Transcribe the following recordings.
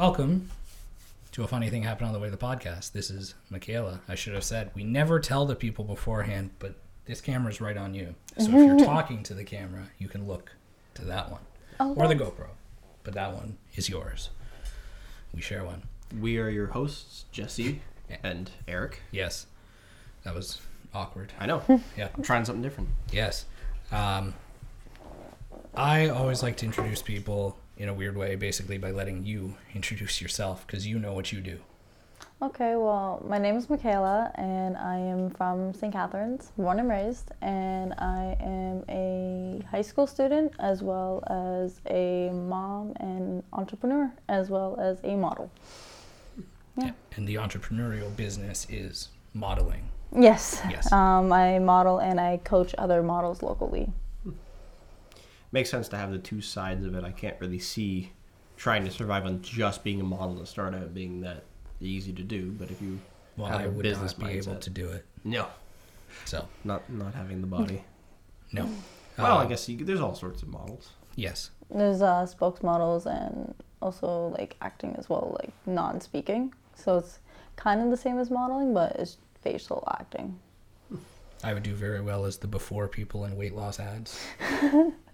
Welcome to a funny thing happened on the way to the podcast. This is Michaela. I should have said we never tell the people beforehand, but this camera's right on you. So if you're talking to the camera, you can look to that one Oh, or the. GoPro, but that one is yours. We share one. We are your hosts, Jesse and Eric. Yes, that was awkward. I know. Yeah. I'm trying something different. Yes. Um, I always like to introduce people in a weird way, basically by letting you introduce yourself because you know what you do. Okay, well, my name is Michaela, and I am from St. Catharines, born and raised, and I am a high school student as well as a mom and entrepreneur, as well as a model. Yeah. And the entrepreneurial business is modeling. Yes, Yes. um, I model and I coach other models locally. Makes sense to have the two sides of it. I can't really see trying to survive on just being a model to start out being that easy to do. But if you Well, have I a would business not be able to do it. no, So, not not having the body. no. Well, Uh, I guess you, there's all sorts of models. Yes. There's uh, spokesmodels and also like acting as well, like non-speaking. So it's kind of the same as modeling, but it's facial acting. I would do very well as the before people in weight loss ads.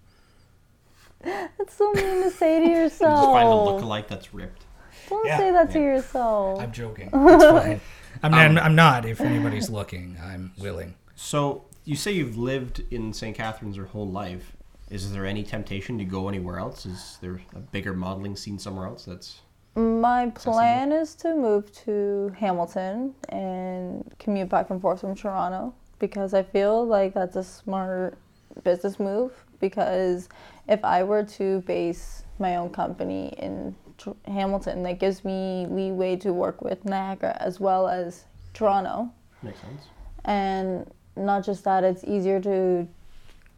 That's so mean to say to yourself. just find a yourself. lookalike that's ripped. Don't Yeah. say that to yourself. I'm joking. It's fine. I'm, Um, not, I'm not. If anybody's looking, I'm willing. So you say you've lived in St. Catharines your whole life. Is there any temptation to go anywhere else? Is there a bigger modeling scene somewhere else? That's My plan is to move to Hamilton and commute back and forth from Toronto because I feel like that's a smart business move. Because if I were to base my own company in Tr- Hamilton, that gives me leeway to work with Niagara as well as Toronto. makes sense. and not just that it's easier to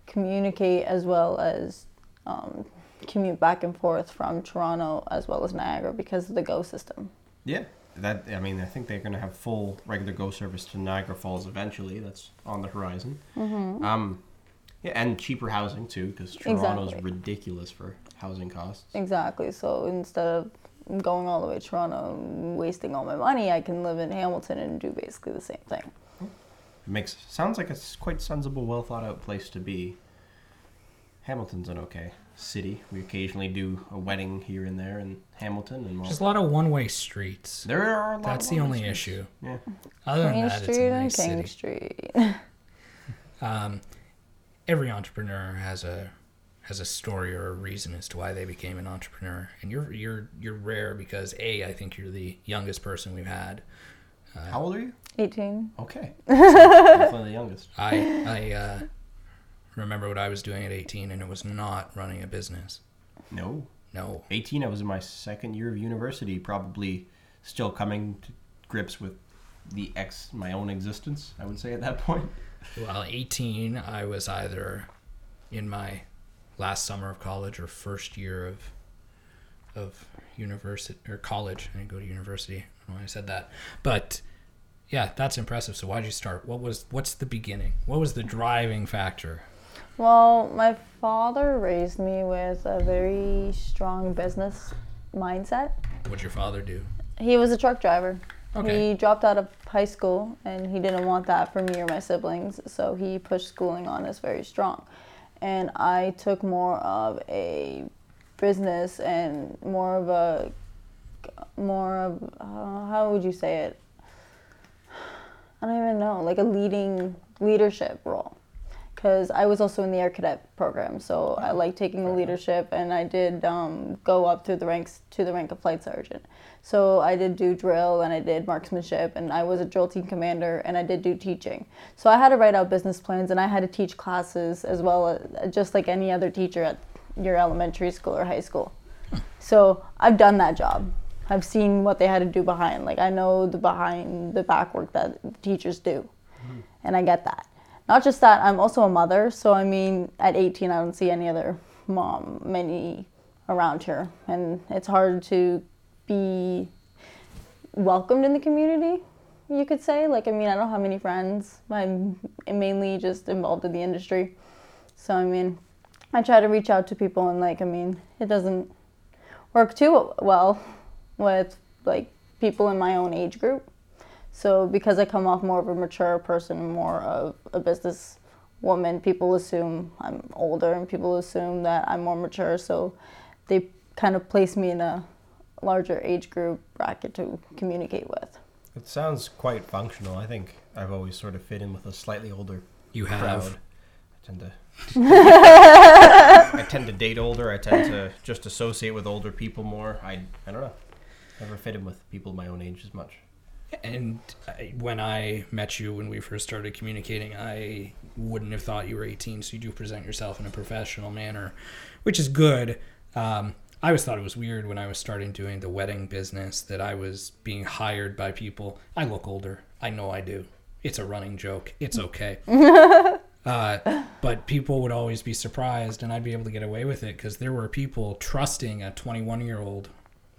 communicate as well as um, commute back and forth from toronto as well as niagara because of the go system Yeah, that I mean, I think they're going to have full regular Go service to Niagara Falls eventually. That's on the horizon. Mm-hmm. Um, yeah, and cheaper housing too, because Toronto's Exactly. ridiculous for housing costs. exactly so instead of going all the way to toronto and wasting all my money i can live in hamilton and do basically the same thing It makes sounds like a quite sensible, well thought out place to be. Hamilton's an okay city. We occasionally do a wedding here and there in Hamilton, and There's a lot of one way streets. there are. A lot That's of the only streets. issue. Yeah. Other than that, street it's a and king city. street Um, every entrepreneur has a has a story or a reason as to why they became an entrepreneur, and you're you're you're rare because a I think you're the youngest person we've had. How old are you? 18 Okay, So, definitely the youngest. I I uh, remember what I was doing at 18, and it was not running a business. No, No, 18 i was in my second year of university probably still coming to grips with the ex my own existence i would say at that point well, 18, I was either in my last summer of college or first year of of university or college. I didn't go to university. I know I said that, but yeah, that's impressive. So why'd you start? What was what's the beginning? What was the driving factor? Well, my father raised me with a very strong business mindset. What'd your father do? He was a truck driver. Okay. He dropped out of high school and he didn't want that for me or my siblings, so he pushed schooling on us very strong. And I took more of a business and more of a more of uh, how would you say it? I don't even know, like a leading leadership role. Because I was also in the air cadet program, so I mm-hmm. like taking the leadership, and I did um, go up through the ranks to the rank of flight sergeant. So I did do drill, and I did marksmanship, and I was a drill team commander, and I did do teaching. So I had to write out business plans, and I had to teach classes as well, as, just like any other teacher at your elementary school or high school. So I've done that job. I've seen what they had to do behind. Like I know the behind the back work that teachers do, mm-hmm. and I get that. Not just that, I'm also a mother. So I mean, at 18, I don't see any other mom many around here, and it's hard to be welcomed in the community. You could say, like, I mean, I don't have many friends. I'm mainly just involved in the industry. So I mean, I try to reach out to people, and like, I mean, it doesn't work too well with like people in my own age group. So because I come off more of a mature person, more of a business woman, people assume I'm older and people assume that I'm more mature. So they kind of place me in a larger age group bracket to communicate with. It sounds quite functional. I think I've always sort of fit in with a slightly older You have. crowd. I tend to. I tend to date older. I tend to just associate with older people more. I I don't know. Never fit in with people my own age as much. And I, when I met you, when we first started communicating, I wouldn't have thought you were 18. So you do present yourself in a professional manner, which is good. Um, I always thought it was weird when I was starting doing the wedding business that I was being hired by people. I look older. I know I do. It's a running joke. It's okay. uh, but people would always be surprised, and I'd be able to get away with it because there were people trusting a 21 year old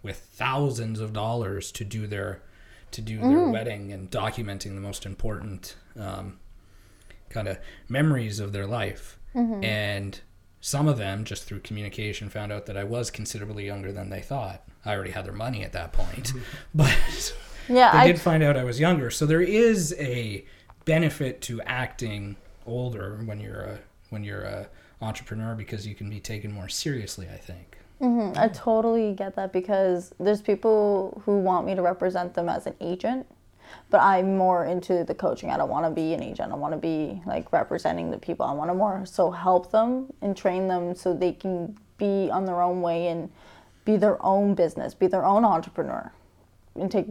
with thousands of dollars to do their to do their wedding and documenting the most important um, kind of memories of their life. And some of them, just through communication, found out that I was considerably younger than they thought. I already had their money at that point, but Yeah, they I did find out I was younger. So there is a benefit to acting older when you're a when you're a entrepreneur because you can be taken more seriously. I think. Mhm, I totally get that because there's people who want me to represent them as an agent, but I'm more into the coaching. I don't want to be an agent. I want to be like representing the people. I want to more so help them and train them so they can be on their own way and be their own business, be their own entrepreneur, and take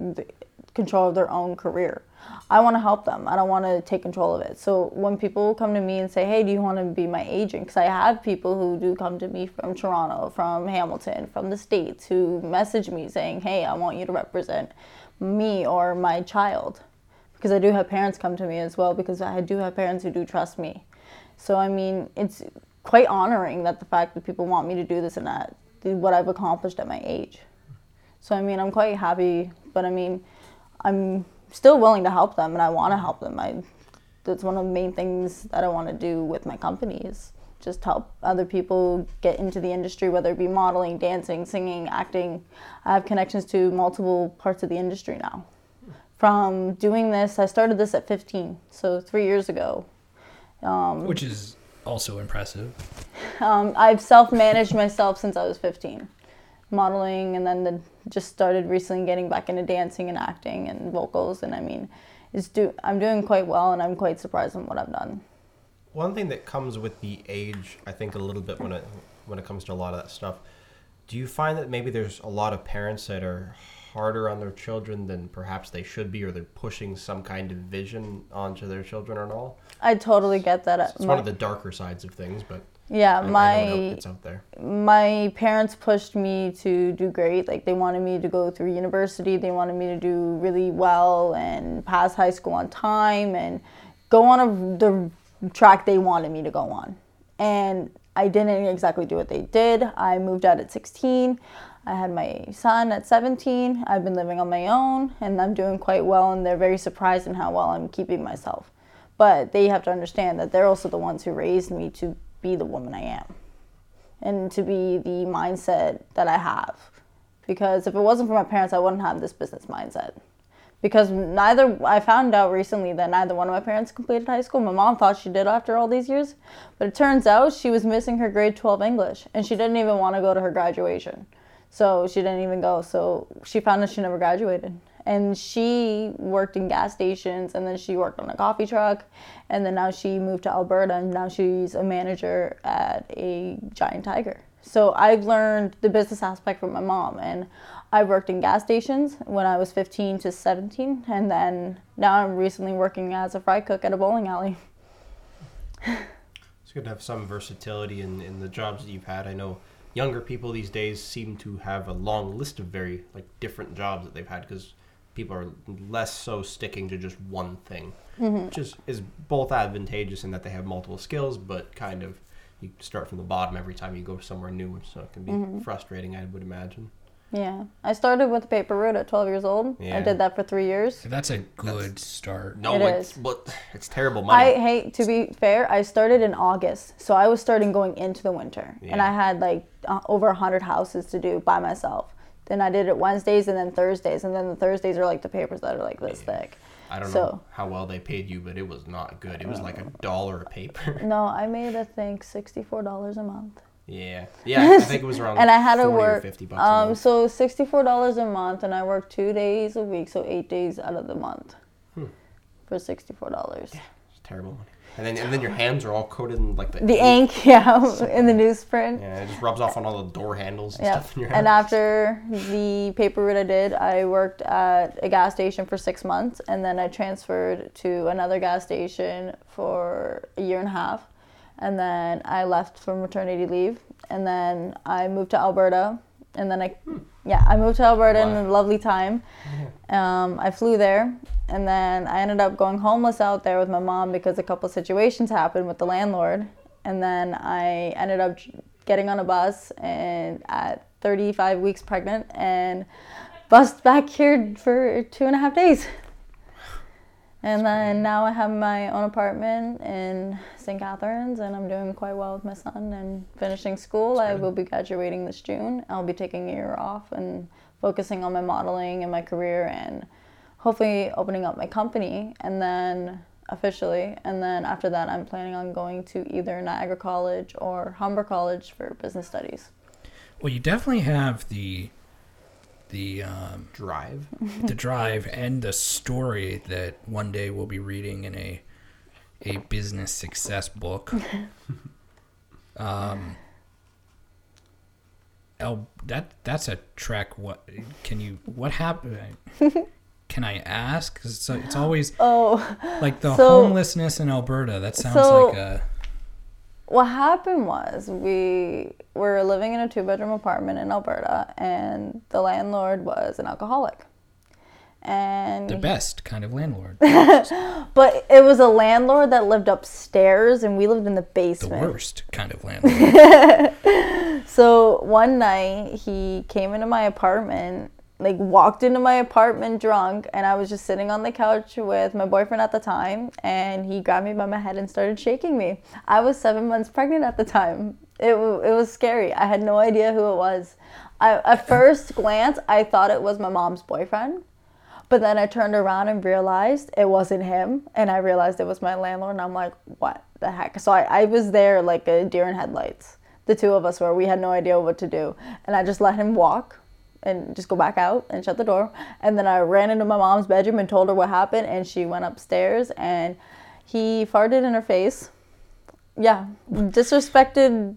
control of their own career. I want to help them. I don't want to take control of it. So when people come to me and say, "Hey, do you want to be my agent?" Because I have people who do come to me from Toronto, from Hamilton, from the states, who message me saying, "Hey, I want you to represent me or my child," because I do have parents come to me as well. Because I do have parents who do trust me. So I mean, it's quite honoring that the fact that people want me to do this and that what I've accomplished at my age. So I mean, I'm quite happy, but I mean, I'm still willing to help them, and I want to help them. I that's one of the main things that I want to do with my company is just help other people get into the industry, whether it be modeling, dancing, singing, acting. I have connections to multiple parts of the industry now. From doing this, I started this at 15, so three years ago. Which is also impressive. Um, I've self-managed myself since I was 15, modeling, and then the, just started recently getting back into dancing and acting and vocals. And I mean, it's do I'm doing quite well, and I'm quite surprised on what I've done. One thing that comes with the age, I think, a little bit when it when it comes to a lot of that stuff. Do you find that maybe there's a lot of parents that are harder on their children than perhaps they should be, or they're pushing some kind of vision onto their children and all? I totally get that. Uh, it's one of the darker sides of things, but yeah, I, I know my it's out there. my parents pushed me to do great. Like they wanted me to go through university. They wanted me to do really well and pass high school on time and go on a, the track they wanted me to go on. And I didn't exactly do what they did. I moved out at 16. I had my son at 17. I've been living on my own and I'm doing quite well and they're very surprised in how well I'm keeping myself. But they have to understand that they're also the ones who raised me to be the woman I am and to be the mindset that I have. Because if it wasn't for my parents, I wouldn't have this business mindset. Because neither, I found out recently that neither one of my parents completed high school. My mom thought she did after all these years, but it turns out she was missing her grade 12 English and she didn't even want to go to her graduation. So she didn't even go. So she found out she never graduated. And she worked in gas stations and then she worked on a coffee truck. And then now she moved to Alberta and now she's a manager at a giant tiger. So I've learned the business aspect from my mom. And I worked in gas stations when I was 15 to 17. And then now I'm recently working as a fry cook at a bowling alley. It's good to have some versatility in, in the jobs that you've had. I know younger people these days seem to have a long list of very like different jobs that they've had because people are less so sticking to just one thing, which is, is both advantageous in that they have multiple skills, but kind of you start from the bottom every time you go somewhere new, so it can be frustrating, I would imagine. Yeah. I started with paper route at 12 years old. Yeah. I did that for three years. That's a good start. No, It it's is. but it's terrible money. I hate to be fair. I started in August, so I was starting going into the winter, and I had like uh, over hundred houses to do by myself. And I did it Wednesdays and then Thursdays, and then the Thursdays are like the papers that are like this Yeah. thick. I don't So- know how well they paid you, but it was not good. It was like a dollar a paper. No, I made I think sixty four dollars a month. yeah, yeah. I think it was around and I had to work. fifty bucks a Um, so sixty four dollars a month, and I worked two days a week, so eight days out of the month Hmm. for sixty four dollars. Yeah, It's terrible money. And then and then your hands are all coated in like the, The ink, yeah, in the newsprint. Yeah, it just rubs off on all the door handles and Yeah. stuff in your hands. And after the paper route I did, I worked at a gas station for six months, and then I transferred to another gas station for a year and a half, and then I left for maternity leave, and then I moved to Alberta, and then I, hmm. Yeah, I moved to Alberta in a lovely time. Um, I flew there, and then I ended up going homeless out there with my mom because a couple situations happened with the landlord. And then I ended up getting on a bus and at 35 weeks pregnant and bussed back here for two and a half days. And then now I have my own apartment in St. Catharines, and I'm doing quite well with my son and finishing school. I will be graduating this June. I'll be taking a year off and focusing on my modeling and my career, and hopefully opening up my company, and then officially. And then after that, I'm planning on going to either Niagara College or Humber College for business studies. Well, you definitely have the the um, Drive. the drive and the story that one day we'll be reading in a a business success book. Um, El, that that's a trek. What can you? What happened? Can I ask? 'Cause it's, it's always Oh, like the So- homelessness in Alberta. That sounds So- like a what happened was we were living in a two bedroom apartment in Alberta, and the landlord was an alcoholic. And the best kind of landlord. but it was a landlord that lived upstairs, and we lived in the basement. The worst kind of landlord. So one night he came into my apartment, like walked into my apartment drunk, and I was just sitting on the couch with my boyfriend at the time, and he grabbed me by my head and started shaking me. I was seven months pregnant at the time. It, it was scary. I had no idea who it was. I, at first glance, I thought it was my mom's boyfriend. But then I turned around and realized it wasn't him. And I realized it was my landlord. And I'm like, what the heck? So I, I was there like a deer in headlights. The two of us were. We had no idea what to do. And I just let him walk and just go back out and shut the door. And then I ran into my mom's bedroom and told her what happened. And she went upstairs and he farted in her face. Yeah. Disrespected.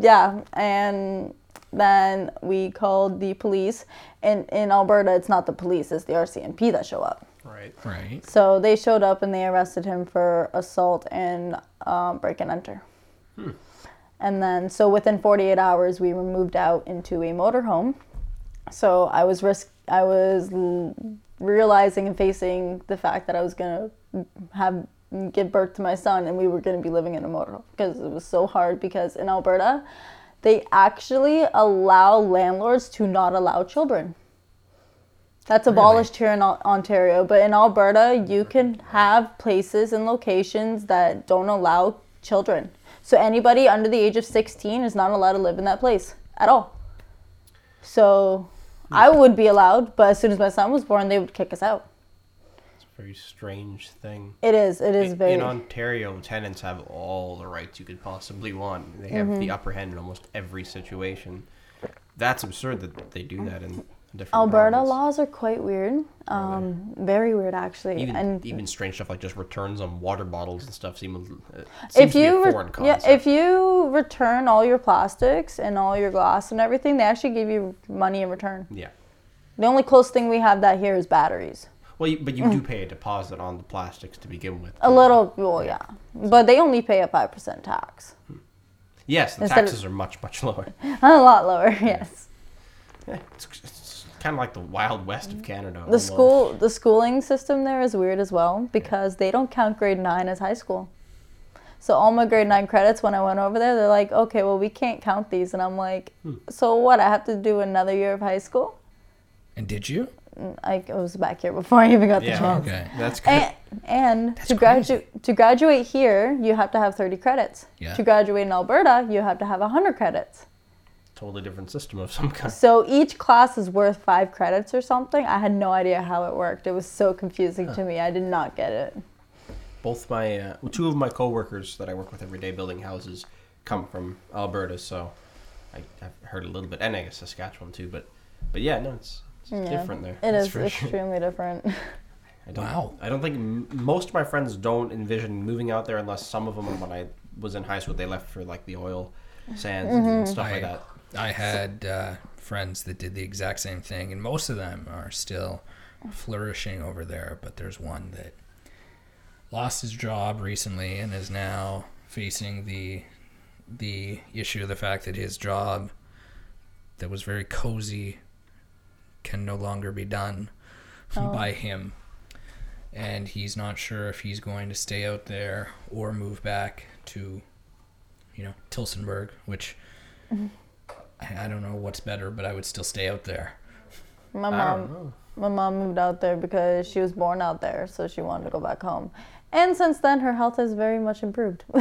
Yeah. And then we called the police. And in Alberta, it's not the police, it's the RCMP that show up. Right. right. So they showed up and they arrested him for assault and um, break and enter. And then, so within 48 hours, we were moved out into a motorhome. So I was risk, I was realizing and facing the fact that I was gonna have give birth to my son, and we were gonna be living in a motorhome because it was so hard. Because in Alberta, they actually allow landlords to not allow children. That's Really? abolished here in Ontario, but in Alberta, you can have places and locations that don't allow children. So anybody under the age of 16 is not allowed to live in that place at all. So I would be allowed, but as soon as my son was born, they would kick us out. It's a very strange thing. It is. It is In- very. In Ontario, tenants have all the rights you could possibly want. They have Mm-hmm. the upper hand in almost every situation. That's absurd that they do that in different Alberta province. laws are quite weird. Um, very weird, actually. Even and even strange stuff like just returns on water bottles and stuff seem if to be you a re- yeah, if you return all your plastics and all your glass and everything, they actually give you money in return. yeah. The only close thing we have that here is batteries. Well, you, but you do pay a deposit on the plastics to begin with. A little, well, yeah, but they only pay a five percent tax. Yes, the Instead of- taxes are much much lower. A lot lower, yes. Yeah, it's kind of like the wild west of Canada. The almost. school, the schooling system there is weird as well because they don't count grade nine as high school. So all my grade nine credits when I went over there, they're like, okay, well we can't count these, and I'm like, Hmm. so what? I have to do another year of high school? And did you? I was back here before I even got the Yeah. chance. Okay. That's good. And, and That's to graduate to graduate here, you have to have 30 credits. Yeah. To graduate in Alberta, you have to have 100 credits. Totally different system of some kind. So each class is worth five credits or something. I had no idea how it worked. It was so confusing to me. I did not get it. Both my uh, two of my coworkers that I work with every day building houses come from Alberta, so I, I've heard a little bit, and I guess Saskatchewan too. But but yeah, no, it's, it's Yeah. different there. It that's is for sure. extremely different. I don't, Wow. I don't think m- most of my friends don't envision moving out there unless some of them, when I was in high school, they left for like the oil sands Mm-hmm. and stuff I, like that. I had uh, friends that did the exact same thing, and most of them are still flourishing over there. But there's one that lost his job recently and is now facing the the issue of the fact that his job that was very cozy can no longer be done Oh. by him and he's not sure if he's going to stay out there or move back to you know Tillsonburg which I, I don't know what's better but I would still stay out there My mom, my mom moved out there because she was born out there, so she wanted to go back home. And since then, her health has very much improved.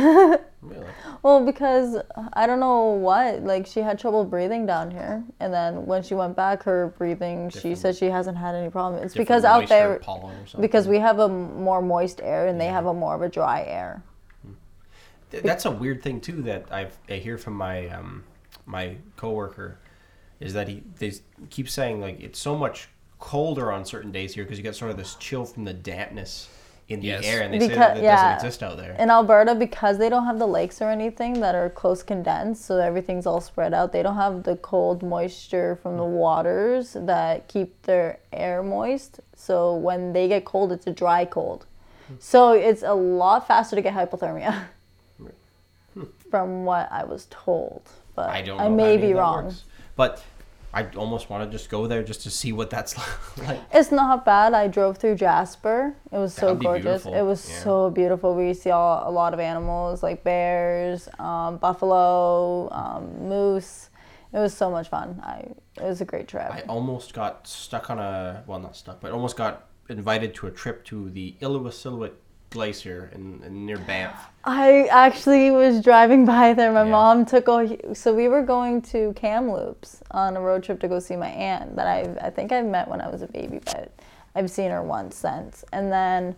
Really? well, because I don't know what, like she had trouble breathing down here, and then when she went back, her breathing, she said she hasn't had any problem. It's because out moisture, there, pollen or something. because we have a more moist air and they have a more of a dry air. Th- That's a weird thing too that I've, I hear from my um, my coworker, is that he they keep saying like it's so much colder on certain days here because you get sort of this chill from the dampness in the Yes. air, and they say Because- that, that yeah. doesn't exist out there. In Alberta, because they don't have the lakes or anything that are close condensed, so everything's all spread out, they don't have the cold moisture from the waters that keep their air moist. So when they get cold, it's a dry cold. So it's a lot faster to get hypothermia, from what I was told. But I don't. Know I may be wrong. works. but I almost want to just go there just to see what that's like. It's not bad. I drove through Jasper. It was so gorgeous. beautiful. It was Yeah. so beautiful. We saw a lot of animals like bears, um, buffalo, um, moose. It was so much fun. I it was a great trip. I almost got stuck on a well, not stuck, but almost got invited to a trip to the Illecillewaet Glacier in, in near Banff. I actually was driving by there. My Yeah. mom took a so we were going to Kamloops on a road trip to go see my aunt that I I think I met when I was a baby, but I've seen her once since. And then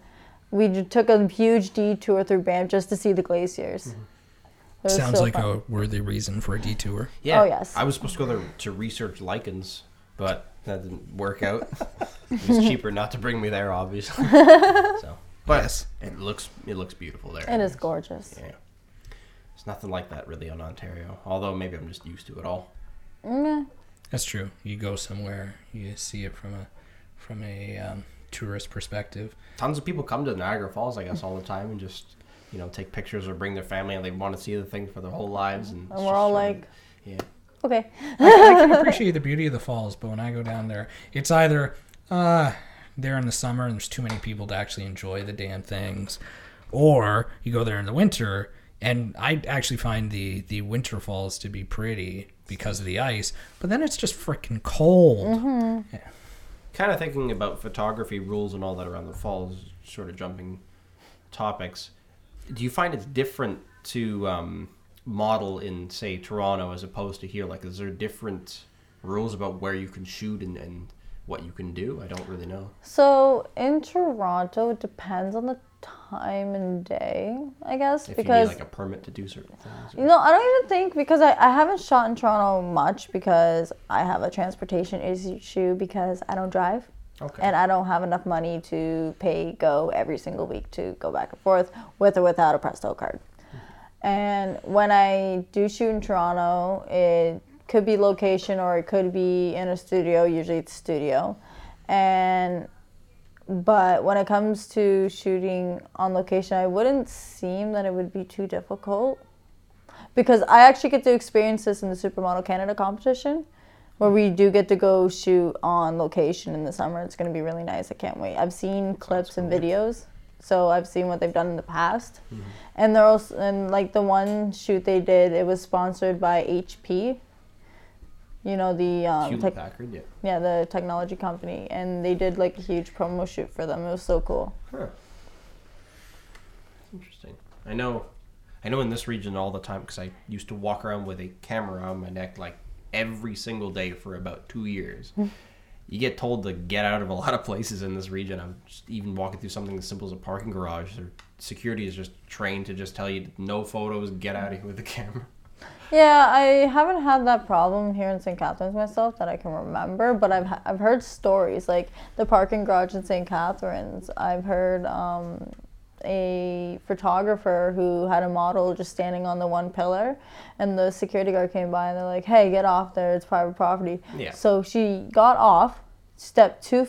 we took a huge detour through Banff just to see the glaciers. Mm-hmm. Sounds so like fun. a worthy reason for a detour Yeah. Oh, yes. I was supposed to go there to research lichens, but that didn't work out. it was cheaper not to bring me there, obviously. so, but Yes. it looks it looks beautiful there. It is gorgeous. Yeah. It's nothing like that really on Ontario. Although maybe I'm just used to it all. Mm, That's true. You go somewhere, you see it from a from a um, tourist perspective. Tons of people come to Niagara Falls, I guess, all the time and just you know take pictures or bring their family and they want to see the thing for their whole lives. And, And we're all sort like, yeah. okay. I, I can appreciate the beauty of the falls, but when I go down there, it's either uh, there in the summer and there's too many people to actually enjoy the damn things, or you go there in the winter. And I actually find the the winter falls to be pretty because of the ice, but then it's just freaking cold. kind of thinking about photography rules and all that around the falls, sort of jumping topics. Do you find it's different to um, model in, say, Toronto as opposed to here? Like, is there different rules about where you can shoot and, and what you can do? I don't really know. So in Toronto, it depends on the time and day, I guess, If because you need like a permit to do certain things. You know, I don't even think because I, I haven't shot in Toronto much because I have a transportation issue because I don't drive Okay. and I don't have enough money to pay go every single week to go back and forth with or without a Presto card. Mm-hmm. And when I do shoot in Toronto, it could be location or it could be in a studio. Usually it's studio, and but when it comes to shooting on location, I wouldn't seem that it would be too difficult because I actually get to experience this in the Supermodel Canada competition where we do get to go shoot on location in the summer. It's going to be really nice. I can't wait. I've seen clips and videos. So I've seen what they've done in the past. Mm-hmm. And they're also and like the one shoot they did, it was sponsored by HP. You know the um, tech- Packard, yeah. yeah, the technology company, and they did like a huge promo shoot for them. It was so cool. Huh. Interesting. I know, I know in this region all the time because I used to walk around with a camera on my neck like every single day for about two years. you get told to get out of a lot of places in this region. I'm just even walking through something as simple as a parking garage. Or security is just trained to just tell you no photos, get out of here with the camera. Yeah, I haven't had that problem here in St. Catharines myself that I can remember, but I've I've heard stories like the parking garage in St. Catharines. I've heard um, a photographer who had a model just standing on the one pillar, and the security guard came by and they're like, "Hey, get off there! It's private property." Yeah. So she got off, stepped two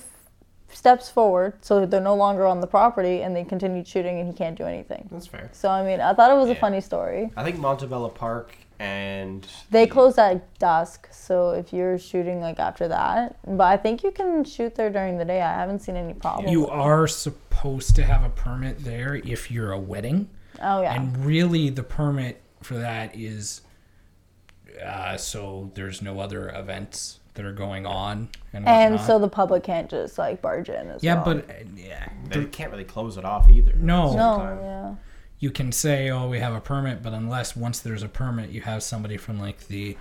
steps forward, so they're no longer on the property, and they continued shooting, and he can't do anything. That's fair. So I mean, I thought it was a funny story. I think Montebello Park and They the- close at dusk, so if you're shooting like after that, but I think you can shoot there during the day. I haven't seen any problem. You are supposed to have a permit there if you're a wedding. oh yeah, And really, the permit for that is uh, so there's no other events that are going on and and whatnot. so the public can't just like barge in as yeah, well. but uh, yeah, They can't really close it off either. No. no, yeah, you can say, "Oh, we have a permit," but unless once there's a permit, you have somebody from like the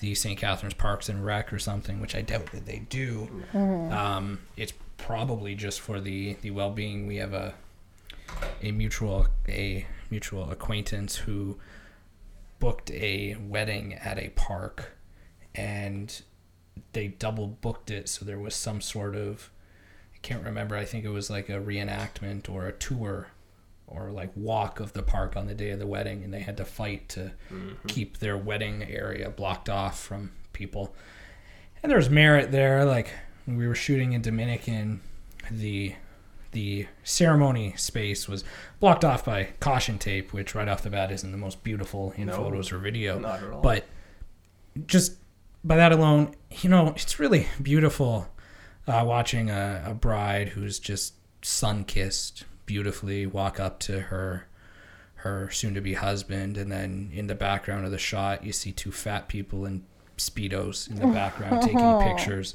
the St. Catharines Parks and Rec or something, which I doubt that they do. Um, it's probably just for the the well being. We have a a mutual a mutual acquaintance who booked a wedding at a park, and they double booked it, so there was some sort of I can't remember. I think it was like a reenactment or a tour or like walk of the park on the day of the wedding, and they had to fight to mm-hmm. keep their wedding area blocked off from people. And there was merit there. Like when we were shooting in Dominican, the the ceremony space was blocked off by caution tape, which right off the bat isn't the most beautiful in No. photos or video. Not at all. But just by that alone, you know, it's really beautiful uh, watching a, a bride who's just sun kissed beautifully walk up to her her soon to be husband and then in the background of the shot you see two fat people in speedos in the background taking pictures.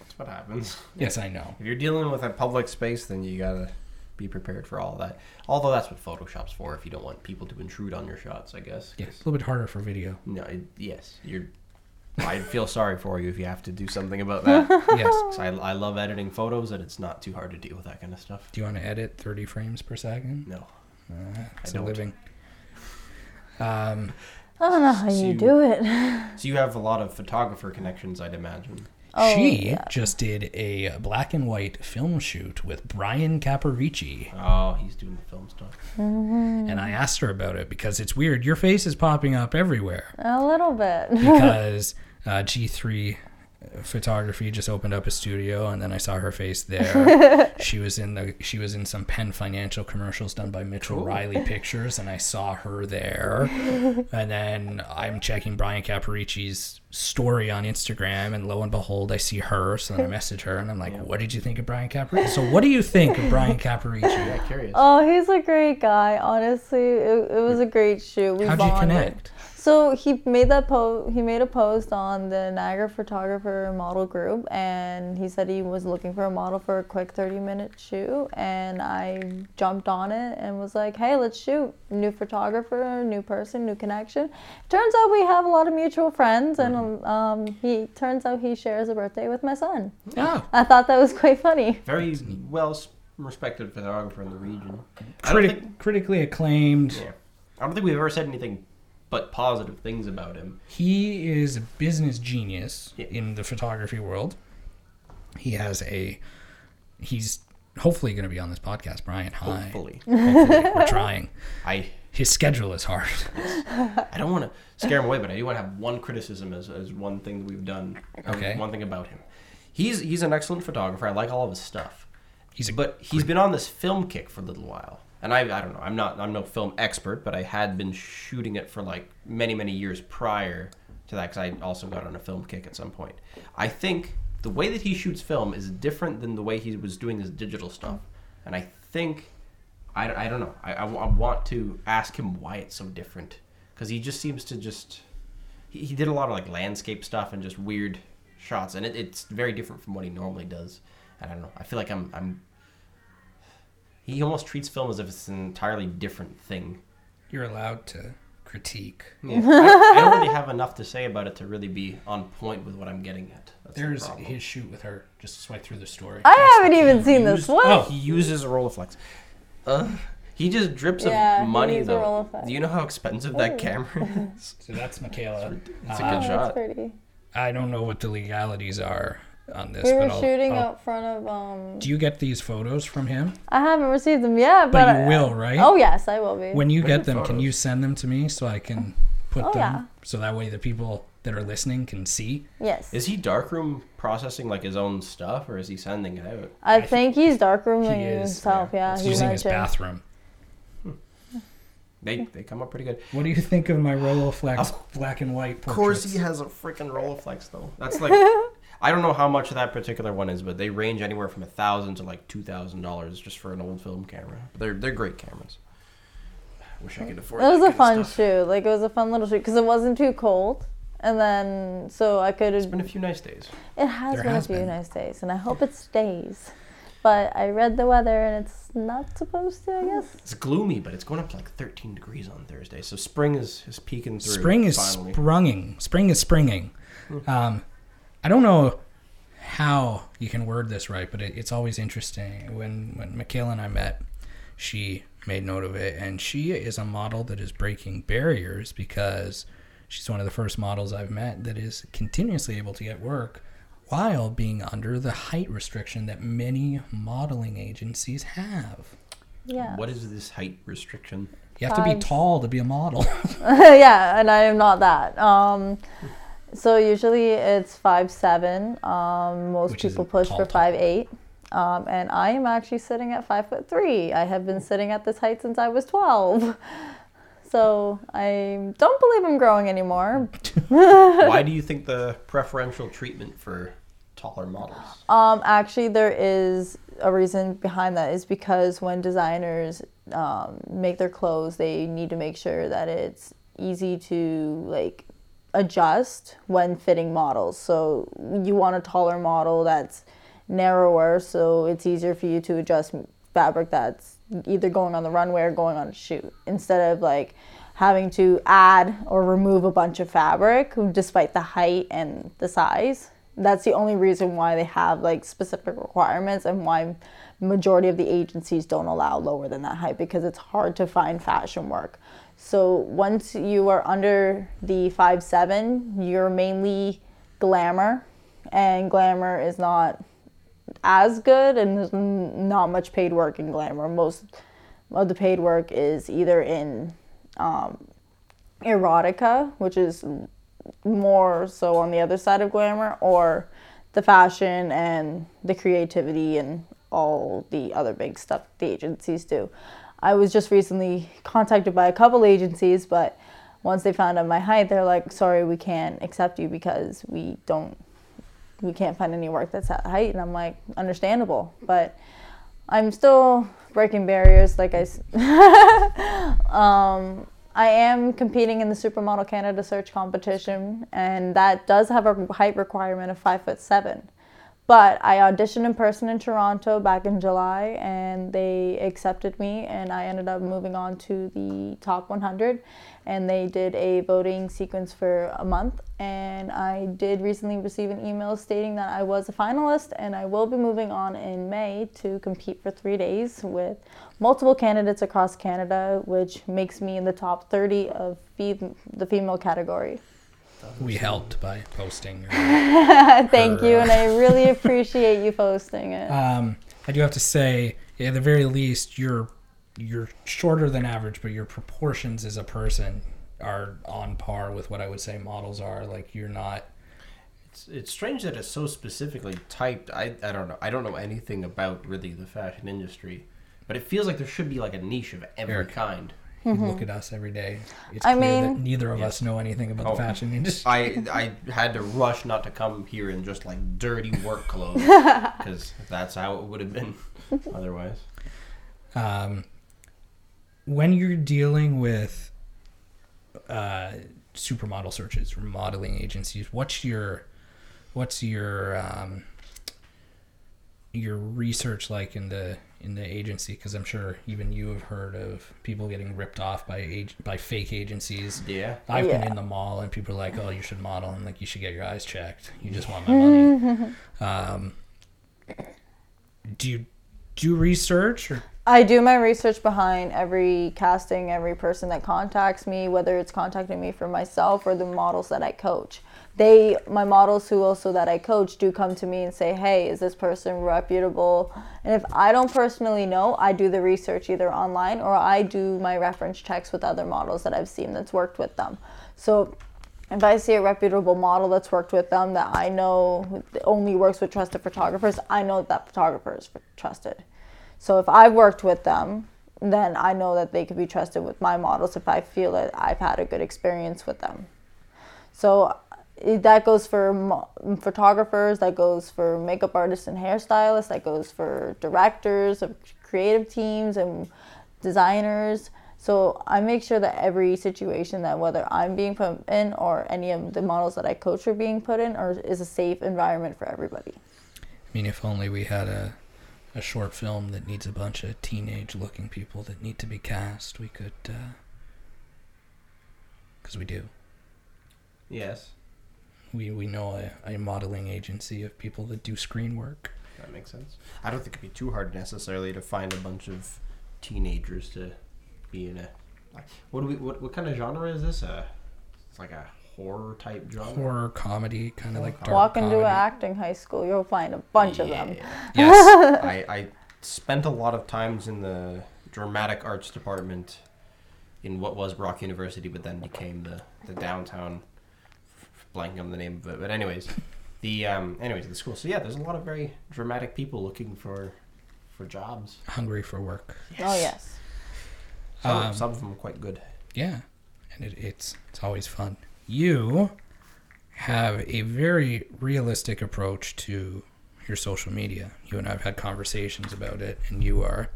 That's what happens. Yes, I know. If you're dealing with a public space, then you gotta be prepared for all that. Although that's what Photoshop's for, if you don't want people to intrude on your shots, I guess. Yeah, a little bit harder for video. No, it, yes, you're. I feel sorry for you if you have to do something about that. yes. I, I love editing photos, and it's not too hard to deal with that kind of stuff. Do you want to edit 30 frames per second? No. Uh, it's a don't. living. Um, I don't know how you So- do it. So you have a lot of photographer connections, I'd imagine. Oh, she yeah. just did a black and white film shoot with Brian Caparici. Oh, he's doing the film stuff. And I asked her about it because it's weird. Your face is popping up everywhere A little bit. because uh, G3 photography just opened up a studio and then I saw her face there. she was in the she was in some Penn Financial commercials done by Mitchell Cool. Riley Pictures and I saw her there. and then I'm checking Brian Caparici's story on Instagram and lo and behold I see her so then I message her and I'm like, "What did you think of Brian Caparici?" So what do you think of Brian Caparici? Yeah, curious. Oh, he's a great guy. Honestly, it, it was a great shoot. We How'd you connect? So he made that post. He made a post on the Niagara photographer model group, and he said he was looking for a model for a quick thirty-minute shoot. And I jumped on it and was like, "Hey, let's shoot! New photographer, new person, new connection." Turns out we have a lot of mutual friends, and um, he turns out he shares a birthday with my son. Oh, I thought that was quite funny. Very well respected photographer in the region. Criti- think- critically acclaimed. Yeah. I don't think we've ever said anything but positive things about him. He is a business genius Yeah. in the photography world. He has a. He's hopefully going to be on this podcast, Brian. Hi. Hopefully. Hopefully, we're trying. I His schedule is hard. I don't want to scare him away, but I do want to have one criticism as, as one thing that we've done. Okay. One thing about him. He's he's an excellent photographer. I like all of his stuff. He's a But he's been on this film kick for a little while. And I, I don't know. I'm not I'm no film expert, but I had been shooting it for like many many years prior to that because I also got on a film kick at some point. I think the way that he shoots film is different than the way he was doing his digital stuff, and I think I, I don't know. I, I, I want to ask him why it's so different because he just seems to just he, he did a lot of like landscape stuff and just weird shots, and it, it's very different from what he normally does. And I don't know. I feel like I'm I'm he almost treats film as if it's an entirely different thing. You're allowed to critique. Yeah. I, I don't really have enough to say about it to really be on point with what I'm getting at. That's There's problem. his shoot with her. Just swipe through the story. I That's haven't even key. seen this. Used- What? Oh, oh, He uses a Rolleiflex. Uh, he just drips Yeah, of he money needs a though. Rolleiflex. Do you know how expensive that camera is? so that's Michaela. It's a Uh, good Oh, shot. that's pretty. I don't know what the legalities are on this. We were but I'll- shooting I'll- out front of um. Do you get these photos from him? I haven't received them yet, But but, you I- will, right? Oh yes, I will be. When you They're get good them, can you send them to me so I can put Oh, them yeah. so that way the people that are listening can see? yes. Is he darkroom processing like his own stuff, or is he sending it out? I I think he's darkrooming He is himself. Yeah, It's he using his mentioned. bathroom. Hmm. They they come up pretty good. What do you think of my Rolleiflex Of black and white Of course, he has a freaking Rolleiflex though. That's like I don't know how much that particular one is, but they range anywhere from a thousand to like two thousand dollars just for an old film camera. They're they're great cameras. Wish I could afford. It was that a fun of shoot. Like it was a fun little shoot because it wasn't too cold, and then so I could. It's been a few nice days. It has There been has a few been. nice days, and I hope it stays. But I read the weather, and it's not supposed to. I guess. It's gloomy, but it's going up to like 13 degrees on Thursday. So spring is, is peeking through. Spring is finally. sprunging. Spring is springing. Um, I don't know how you can word this right, but it, it's always interesting. When when Michaela and I met, she made note of it, and she is a model that is breaking barriers because she's one of the first models I've met that is continuously able to get work while being under the height restriction that many modeling agencies have. Yeah. What is this height restriction? You have to be Five. tall to be a model. yeah, and I am not that. Um, so usually it's five seven. Um, most Which people push tall for top. five eight. Um, and I am actually sitting at five foot three. I have been sitting at this height since I was twelve. So I don't believe I'm growing anymore. Why do you think the preferential treatment for taller models? Um, actually, there is a reason behind that. Is because when designers um, make their clothes, they need to make sure that it's easy to like adjust when fitting models. So you want a taller model that's narrower, so it's easier for you to adjust fabric that's either going on the runway or going on a shoot. Instead of like having to add or remove a bunch of fabric despite the height and the size that's the only reason why they have like specific requirements and why majority of the agencies don't allow lower than that height because it's hard to find fashion work. So once you are under the five seven, you're mainly glamour and glamour is not as good and there's not much paid work in glamour most of the paid work is either in um, erotica which is more so on the other side of glamour or the fashion and the creativity and all the other big stuff the agencies do. I was just recently contacted by a couple agencies, but once they found out my height, they're like, "Sorry, we can't accept you because we don't, we can't find any work that's that height." And I'm like, "Understandable," but I'm still breaking barriers. Like I. um, I am competing in the Supermodel Canada Search competition, and that does have a height requirement of five foot seven. But I auditioned in person in Toronto back in July, and they accepted me, and I ended up moving on to the top 100. And they did a voting sequence for a month, and I did recently receive an email stating that I was a finalist, and I will be moving on in May to compete for three days with multiple candidates across Canada, which makes me in the top 30 of the female category. We helped by posting. Thank you, and I really appreciate you posting it. Um, I do have to say, at the very least, you're you're shorter than average, but your proportions as a person are on par with what I would say models are. Like you're not. It's, it's strange that it's so specifically typed. I, I don't know. I don't know anything about really the fashion industry, but it feels like there should be like a niche of every Eric. kind. You look at us every day. It's Mm-hmm. I clear that mean- neither of us know anything about Oh. the fashion industry. I I had to rush not to come here in just like dirty work clothes because that's how it would have been otherwise. um, when you're dealing with uh, supermodel searches or modeling agencies, what's your what's your um, your research like in the in the agency? Because I'm sure even you have heard of people getting ripped off by age by fake agencies. Yeah. I've been in the mall and people are like, "Oh, you should model," and like, "You should get your eyes checked. You just want my money." um, do you do research or I do my research behind every casting, every person that contacts me, whether it's contacting me for myself or the models that I coach. They, my models who also that I coach, do come to me and say, "Hey, is this person reputable?" And if I don't personally know, I do the research either online or I do my reference checks with other models that I've seen that's worked with them. So if I see a reputable model that's worked with them that I know only works with trusted photographers, I know that photographer is trusted. So if I've worked with them, then I know that they could be trusted with my models if I feel that I've had a good experience with them. So that goes for mo- photographers, that goes for makeup artists and hairstylists, that goes for directors of creative teams and designers. So I make sure that every situation that whether I'm being put in or any of the models that I coach are being put in or is a safe environment for everybody. I mean, if only we had a a short film that needs a bunch of teenage-looking people that need to be cast, we could. Uh, because we do. Yes. We we know a, a modeling agency of people that do screen work. That makes sense. I don't think it'd be too hard necessarily to find a bunch of teenagers to be in a. Like, what do we? What, what kind of genre is this? Uh, it's like a horror type genre. Horror comedy, kind of like dark Walk into comedy. an acting high school, you'll find a bunch of them. Yes. I, I spent a lot of times in the dramatic arts department in what was Brock University, but then became the, the downtown. Blanking on the name of it, but anyways, the um, anyways the school. So yeah, there's a lot of very dramatic people looking for for jobs. Hungry for work. Oh yes. Some, Um, some of them are quite good. Yeah, and it, it's it's always fun. You have a very realistic approach to your social media. You and I have had conversations about it, and you are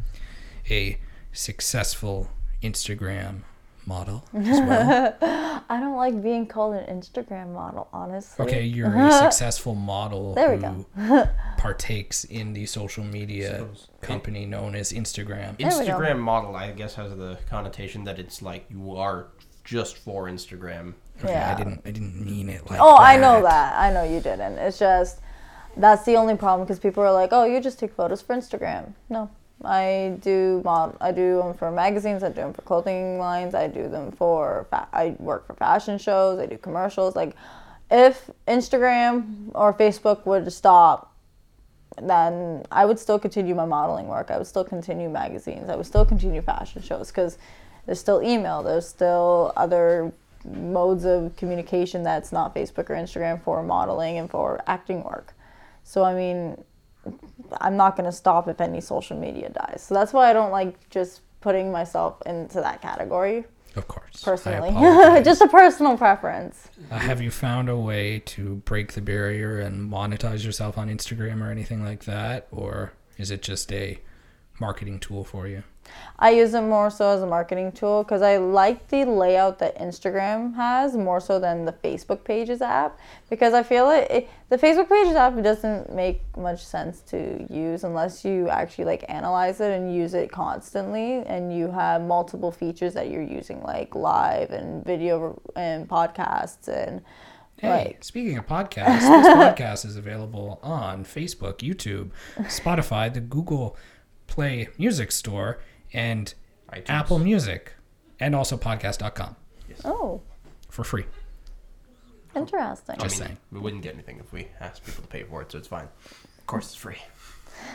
a successful Instagram model as well. I don't like being called an Instagram model, honestly. Okay, you're a successful model There we who partakes in the social media Suppose. company known as Instagram. There we go. Instagram model, I guess, has the connotation that it's like you are just for Instagram. Okay, Yeah. I didn't I didn't mean it like Oh, I know that. I know you didn't. It's just that's the only problem because people are like, "Oh, you just take photos for Instagram." No, I do mod. I do them for magazines. I do them for clothing lines. I do them for. Fa- I work for fashion shows. I do commercials. Like, if Instagram or Facebook would stop, then I would still continue my modeling work. I would still continue magazines. I would still continue fashion shows because there's still email. There's still other modes of communication that's not Facebook or Instagram for modeling and for acting work. So I mean, I'm not going to stop if any social media dies. So that's why I don't like just putting myself into that category Of course. Personally. just a personal preference. Uh, have you found a way to break the barrier and monetize yourself on Instagram or anything like that? Or is it just a marketing tool for you? I use it more so as a marketing tool because I like the layout that Instagram has more so than the Facebook Pages app because I feel it, it the Facebook Pages app doesn't make much sense to use unless you actually like analyze it and use it constantly and you have multiple features that you're using like live and video and podcasts and Hey, like speaking of podcasts, this podcast is available on Facebook, YouTube, Spotify, the Google Play Music Store, and iTunes. Apple Music, and also podcast.com oh for free. interesting. I mean, saying. we wouldn't get anything if we asked people to pay for it, so it's fine. Of course, it's free.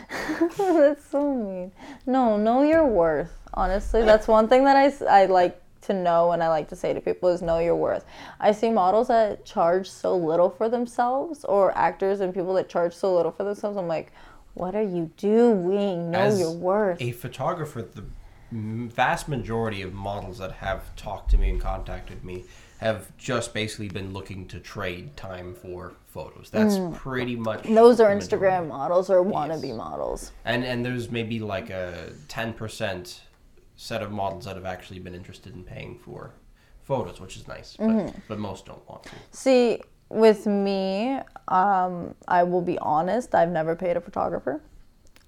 That's so mean. No, know your worth. Honestly, that's one thing that I, I like to know and I like to say to people is know your worth. I see models that charge so little for themselves or actors and people that charge so little for themselves. I'm like, what are you doing? Know As your worth. A photographer, the vast majority of models that have talked to me and contacted me have just basically been looking to trade time for photos. That's pretty much. Mm. Those are. Instagram models or wannabe models. And and there's maybe like a ten percent set of models that have actually been interested in paying for photos, which is nice. Mm-hmm. But but most don't want to. See, with me, um, I will be honest, I've never paid a photographer.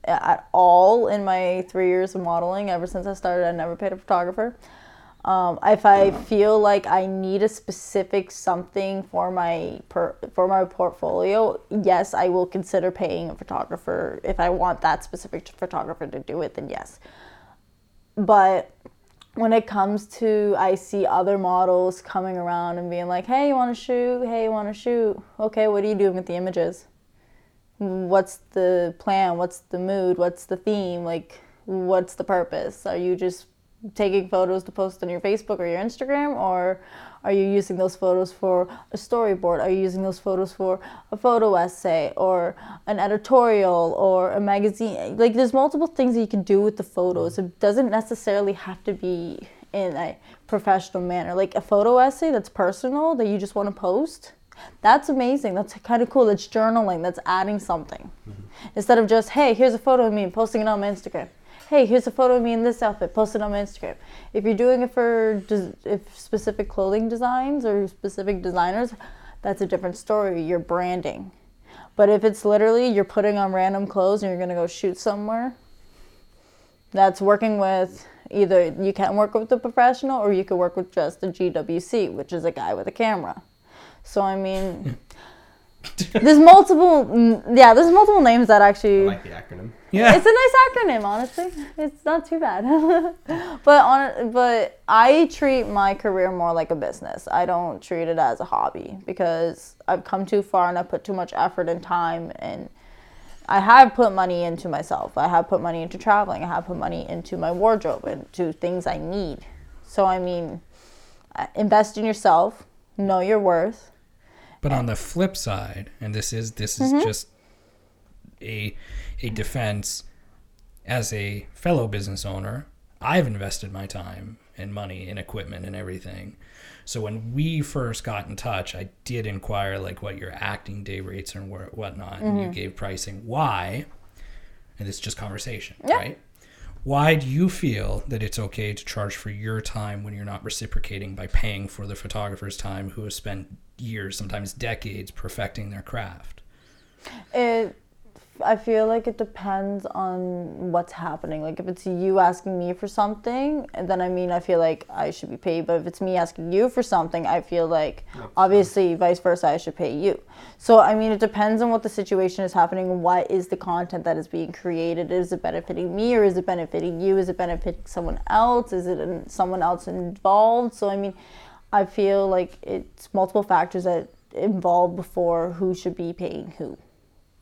at all in my three years of modeling. Ever since I started, I never paid a photographer. Um, if I feel like I need a specific something for my per, for my portfolio, yes, I will consider paying a photographer. If I want that specific photographer to do it, then yes. But when it comes to I see other models coming around and being like, "Hey, you want to shoot? Hey, you want to shoot? Okay, what are you doing with the images? What's the plan? What's the mood? What's the theme? Like, what's the purpose? Are you just taking photos to post on your Facebook or your Instagram, or are you using those photos for a storyboard? Are you using those photos for a photo essay or an editorial or a magazine? Like, there's multiple things that you can do with the photos. It doesn't necessarily have to be in a professional manner. Like a photo essay that's personal that you just want to post. That's amazing. That's kind of cool. That's journaling. That's adding something. Mm-hmm. Instead of just, hey, here's a photo of me and posting it on my Instagram hey, here's a photo of me in this outfit, post it on my Instagram. If you're doing it for des- if specific clothing designs or specific designers, that's a different story. You're branding. But if it's literally you're putting on random clothes and you're going to go shoot somewhere, that's working with either you can work with a professional or you could work with just a GWC, which is a guy with a camera. So, I mean, there's multiple, yeah, there's multiple names that actually. I like the acronym. Yeah, it's a nice acronym. Honestly, it's not too bad. but on, but I treat my career more like a business. I don't treat it as a hobby because I've come too far and I put too much effort and time and. I have put money into myself. I have put money into traveling. I have put money into my wardrobe and to things I need. So I mean, uh, invest in yourself. Know your worth but on the flip side, and this is this is mm-hmm. just a a defense as a fellow business owner, I've invested my time and money and equipment and everything. So when we first got in touch, I did inquire like what your acting day rates and whatnot, mm-hmm. and you mm-hmm. gave pricing. Why? And it's just conversation, right? Why do you feel that it's okay to charge for your time when you're not reciprocating by paying for the photographer's time who has spent years, sometimes decades, perfecting their craft? It I feel like it depends on what's happening. Like if it's you asking me for something, then I mean I feel like I should be paid. But if it's me asking you for something, I feel like obviously vice versa I should pay you. So I mean it depends on what the situation is happening. What is the content that is being created? Is it benefiting me or is it benefiting you? Is it benefiting someone else? Is it someone else involved? So I mean, I feel like it's multiple factors that involve before who should be paying who.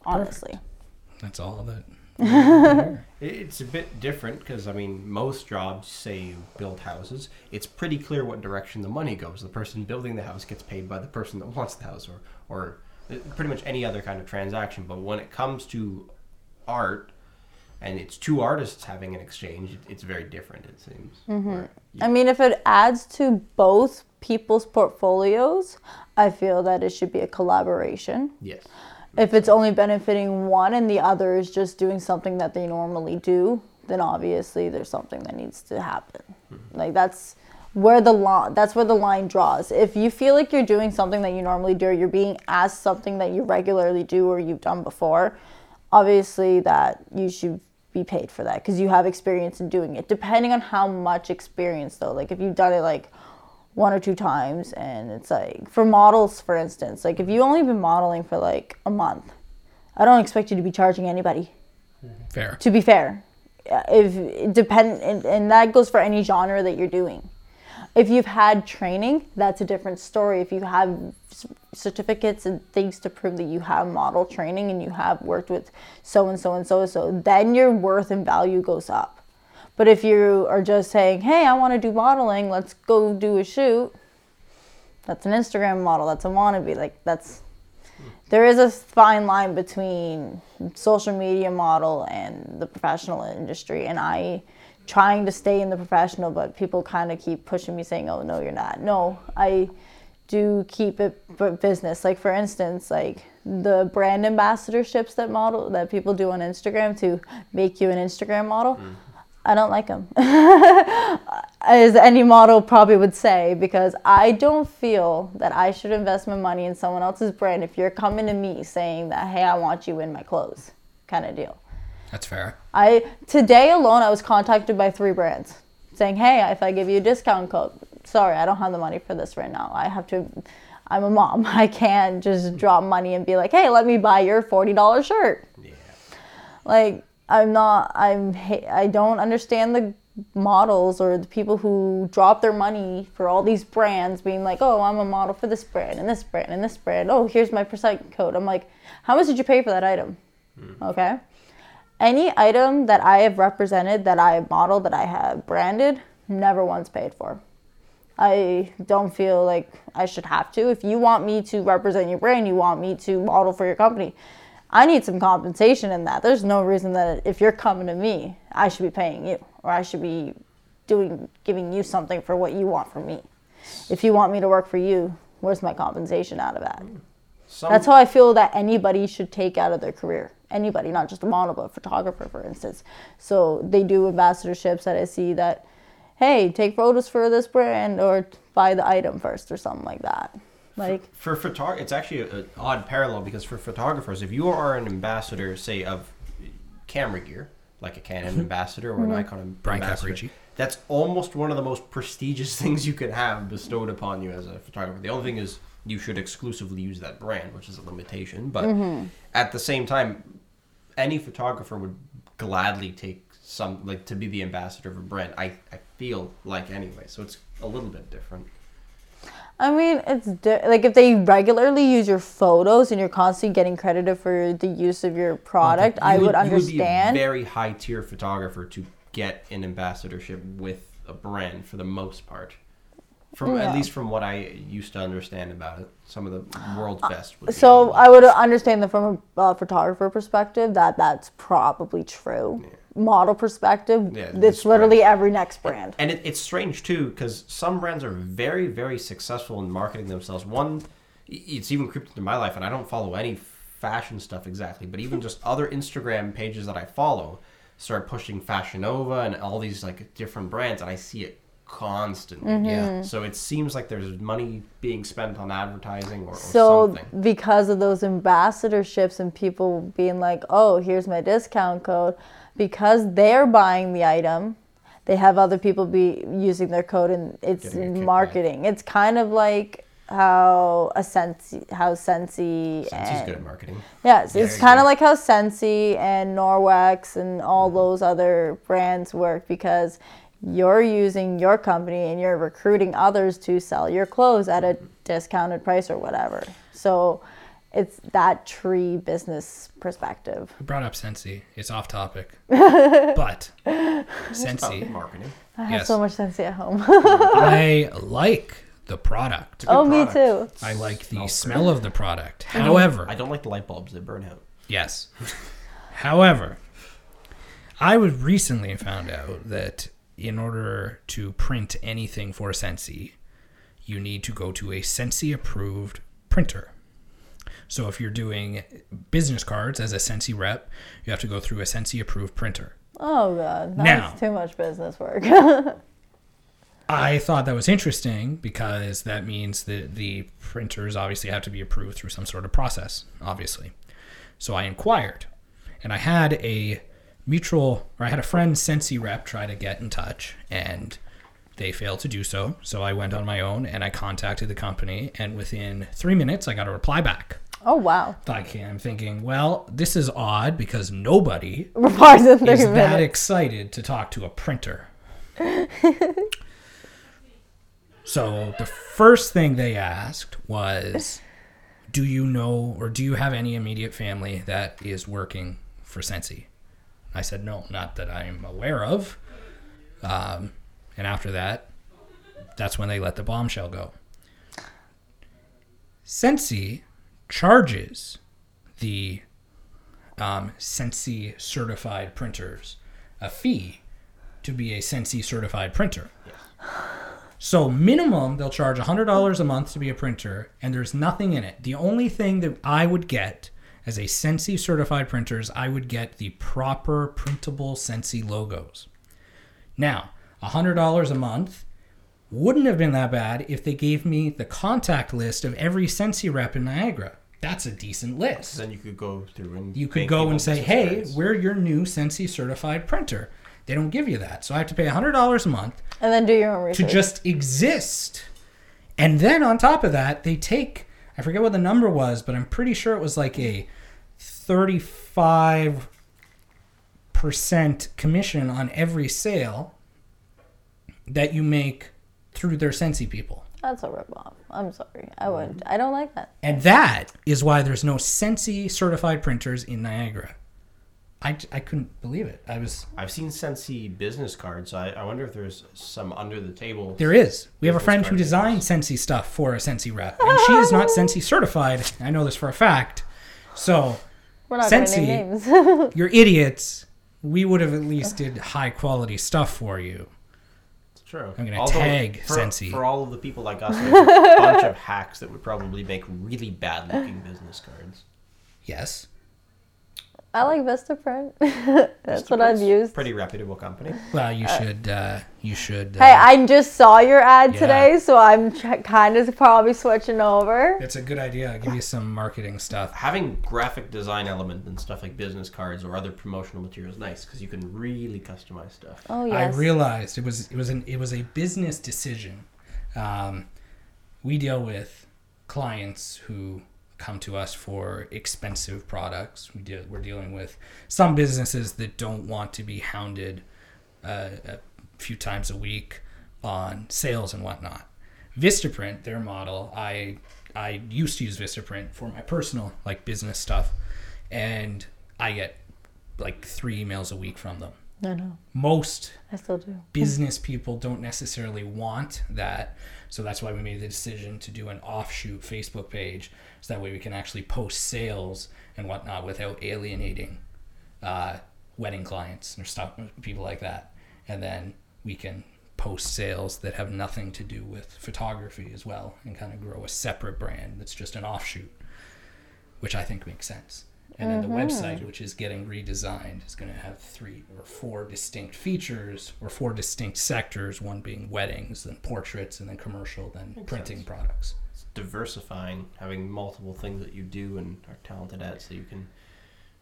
Honestly. Perfect. That's all of it. it's a bit different because I mean, most jobs say you build houses. It's pretty clear what direction the money goes. The person building the house gets paid by the person that wants the house, or or pretty much any other kind of transaction. But when it comes to art, and it's two artists having an exchange, it's very different. It seems. Mm-hmm. I mean, if it adds to both people's portfolios, I feel that it should be a collaboration. Yes if it's only benefiting one and the other is just doing something that they normally do, then obviously there's something that needs to happen. Mm-hmm. Like that's where the line that's where the line draws. If you feel like you're doing something that you normally do, or you're being asked something that you regularly do or you've done before, obviously that you should be paid for that because you have experience in doing it. Depending on how much experience though, like if you've done it like one or two times and it's like for models for instance like if you only been modeling for like a month i don't expect you to be charging anybody. Mm-hmm. Fair. To be fair if it depend and, and that goes for any genre that you're doing. If you've had training that's a different story. If you have certificates and things to prove that you have model training and you have worked with so and so and so and so then your worth and value goes up but if you are just saying, hey, I want to do modeling, let's go do a shoot, that's an Instagram model, that's a wannabe. Like, that's, there is a fine line between social media model and the professional industry. And I, trying to stay in the professional, but people kind of keep pushing me saying, oh, no, you're not. No, I do keep it business. Like, for instance, like, the brand ambassadorships that model that people do on Instagram to make you an Instagram model. Mm I don't like them, as any model probably would say, because I don't feel that I should invest my money in someone else's brand if you're coming to me saying that, hey, I want you in my clothes, kind of deal. That's fair. I today alone I was contacted by three brands saying, "Hey, if I give you a discount code, sorry, I don't have the money for this right now. I have to I'm a mom. I can't just drop money and be like, "Hey, let me buy your $40 shirt." Yeah. Like I'm not I'm I don't understand the models or the people who drop their money for all these brands being like, "Oh, I'm a model for this brand and this brand and this brand. Oh, here's my percent code." I'm like, "How much did you pay for that item?" Hmm. Okay? Any item that I have represented, that I have modeled, that I have branded, never once paid for. I don't feel like I should have to. If you want me to represent your brand, you want me to model for your company, I need some compensation in that. There's no reason that if you're coming to me, I should be paying you or I should be doing giving you something for what you want from me. If you want me to work for you, where's my compensation out of that? Some, That's how I feel that anybody should take out of their career. Anybody, not just a model, but a photographer, for instance. So they do ambassadorships that I see that, hey, take photos for this brand or buy the item first or something like that. Like, for photog it's actually an odd parallel because for photographers, if you are an ambassador, say of camera gear, like a Canon mm-hmm. ambassador or an mm-hmm. Nikon Brian ambassador, Caprici. that's almost one of the most prestigious things you can have bestowed upon you as a photographer. The only thing is you should exclusively use that brand, which is a limitation. But mm-hmm. at the same time, any photographer would gladly take some like to be the ambassador of a brand. I, I feel like anyway, so it's a little bit different. I mean, it's di- like if they regularly use your photos and you're constantly getting credited for the use of your product, I You would You understand. would be a very high tier photographer to get an ambassadorship with a brand for the most part. From Yeah. at least from what I used to understand about it, some of the world's best. Would be So I would understand that from a uh, photographer perspective that that's probably true. Model perspective, Yeah, it's literally brand. every next brand. And it, it's strange too because some brands are very, very successful in marketing themselves. One, it's even creeped into my life, and I don't follow any fashion stuff exactly, but even just other Instagram pages that I follow start pushing Fashion Nova and all these like different brands, and I see it constantly. Mm-hmm. Yeah. So it seems like there's money being spent on advertising or, or So something. because of those ambassadorships and people being like, "Oh, here's my discount code," because they're buying the item, they have other people be using their code, and it's Getting a kickback. marketing. It's kind of like how a Scentsy, how Scentsy, Scentsy's and, good at marketing. Yes, Yeah, it's kind of like how Scentsy and Norwex and all mm-hmm. those other brands work because you're using your company and you're recruiting others to sell your clothes at a mm-hmm. discounted price or whatever. So it's that tree business perspective. We brought up Scentsy. It's off topic. but Scentsy, Marketing. I have Yes. so much Scentsy at home. I like the product. oh, me too. I like the Smells smell of the product. However, I don't like the light bulbs; they burn out. Yes. However, I was recently found out that in order to print anything for Scentsy, you need to go to a Scentsy approved printer. So if you're doing business cards as a Scentsy rep, you have to go through a Scentsy approved printer. Oh god, that's too much business work. I thought that was interesting because that means that the printers obviously have to be approved through some sort of process, obviously. So I inquired, and I had a mutual, or I had a friend, Scentsy rep, try to get in touch, and they failed to do so. So I went on my own and I contacted the company, and within three minutes, I got a reply back. Oh wow, Like, I'm thinking, well, this is odd because nobody is that minutes. excited to talk to a printer. so the first thing they asked was, "Do you know or do you have any immediate family that is working for Scentsy?" I said, "No, not that I'm aware of." Um, and after that, that's when they let the bombshell go. Scentsy charges the um, Scentsy certified printers a fee to be a Scentsy certified printer. So minimum they'll charge $100 a month to be a printer and there's nothing in it. The only thing that I would get as a Scentsy certified printer is I would get the proper printable Scentsy logos. Now, $100 a month wouldn't have been that bad if they gave me the contact list of every Scentsy rep in Niagara that's a decent list. Then you could go through and You could go and say, "Hey, cards. we're your new Scentsy certified printer." They don't give you that, so I have to pay hundred dollars a month And then do your own research to just exist. And then on top of that, they take I forget what the number was, but I'm pretty sure it was like a 35% commission on every sale that you make through their Scentsy people. That's a ripoff. I'm sorry. I wouldn't. I don't like that. And that is why there's no Scentsy certified printers in Niagara. I, I couldn't believe it. I was I've seen Scentsy business cards. I, I wonder if there's some under the table. There is. We have a friend who designed Scentsy stuff for a Scentsy rep, and she is not Scentsy certified. I know this for a fact. So, We're not going to Scentsy. name names. you're idiots. We would have at least did high quality stuff for you. It's true. I'm gonna tag for, Scentsy. For all of the people like us, there's a bunch of hacks that would probably make really bad looking business cards. Yes. I like Vistaprint. That's what I've used. Pretty reputable company. Well, you should. Uh, you should. Uh, Hey, I just saw your ad Yeah. today, so I'm ch- kind of probably switching over. it's a good idea. I'll give you some marketing stuff. Having graphic design element and stuff like business cards or other promotional materials nice because you can really customize stuff. Oh yes. I realized it was it was an it was a business decision. Um, we deal with clients who come to us for expensive products. We deal, we're dealing with some businesses that don't want to be hounded uh, a few times a week on sales and whatnot. Vistaprint, their model, I I used to use Vistaprint for my personal like business stuff, and I get like three emails a week from them. no, no, Most I still do. business people don't necessarily want that. So that's why we made the decision to do an offshoot Facebook page. So that way we can actually post sales and whatnot without alienating uh, wedding clients or stuff, people like that. And then we can post sales that have nothing to do with photography as well and kind of grow a separate brand that's just an offshoot, which I think makes sense. And then the mm-hmm. website, which is getting redesigned, is going to have three or four distinct features or four distinct sectors, one being weddings, then portraits, and then commercial, then printing sense. products. It's diversifying, having multiple things that you do and are talented at, so you can,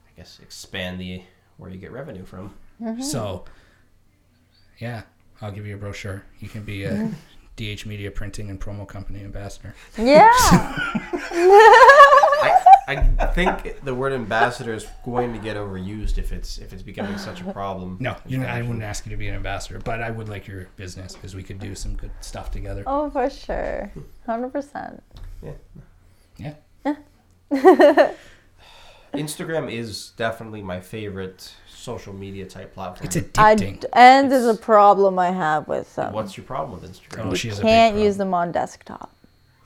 I guess, expand the where you get revenue from. Mm-hmm. So, yeah, I'll give you a brochure. You can be a DH Media Printing and Promo Company ambassador. Yeah. I, I think the word ambassador is going to get overused if it's if it's becoming such a problem. No, you know, I wouldn't ask you to be an ambassador, but I would like your business because we could do some good stuff together. oh, for sure. Hundred percent. Yeah. Yeah. Instagram is definitely my favorite social media type platform. It's I addicting. d- and there's a problem I have with them. What's your problem with Instagram? Oh, she has can't use them on desktop.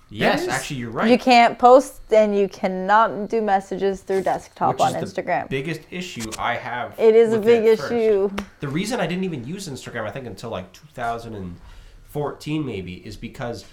yes, That is- actually, you're right. You can't post and you cannot do messages through desktop Which on is the Instagram. biggest issue I have. It is a big issue. The reason I didn't even use Instagram, I think, until like 2014 maybe, is because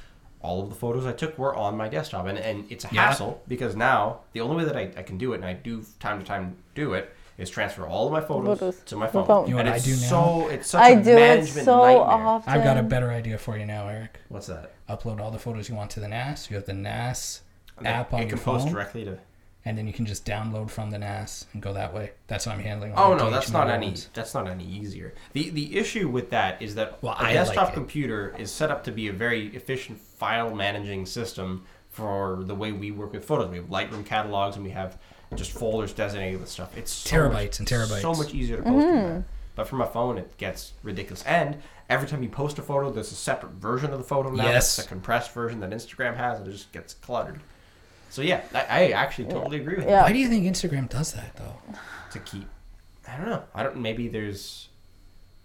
all of the photos I took were on my desktop, and, and it's a Yeah. hassle because now the only way that I, I can do it, and I do time to time do it, is transfer all of my photos Photos to my phone. phone. You know and what I it's do now? so it's such I a do it management so nightmare. often. I've got a better idea for you now, Eric. What's that? Upload all the photos you want to the NAS. You have the NAS And app it on can your post phone, directly to. and then you can just download from the NAS and go that way. That's what I'm handling. Oh no, that's not any. ones. That's not any easier. the The issue with that is that Well, a I desktop like computer is set up to be a very efficient file managing system for the way we work with photos. We have Lightroom catalogs and we have just folders designated with stuff. It's so Terabytes much, and terabytes. So much easier to post than that. Mm-hmm. But from a phone, it gets ridiculous. And every time you post a photo, there's a separate version of the photo now. Yes. That's a compressed version that Instagram has, and it just gets cluttered. So yeah, I, I actually totally agree with you Why do you think Instagram does that though? to keep. I don't know. I don't. Maybe there's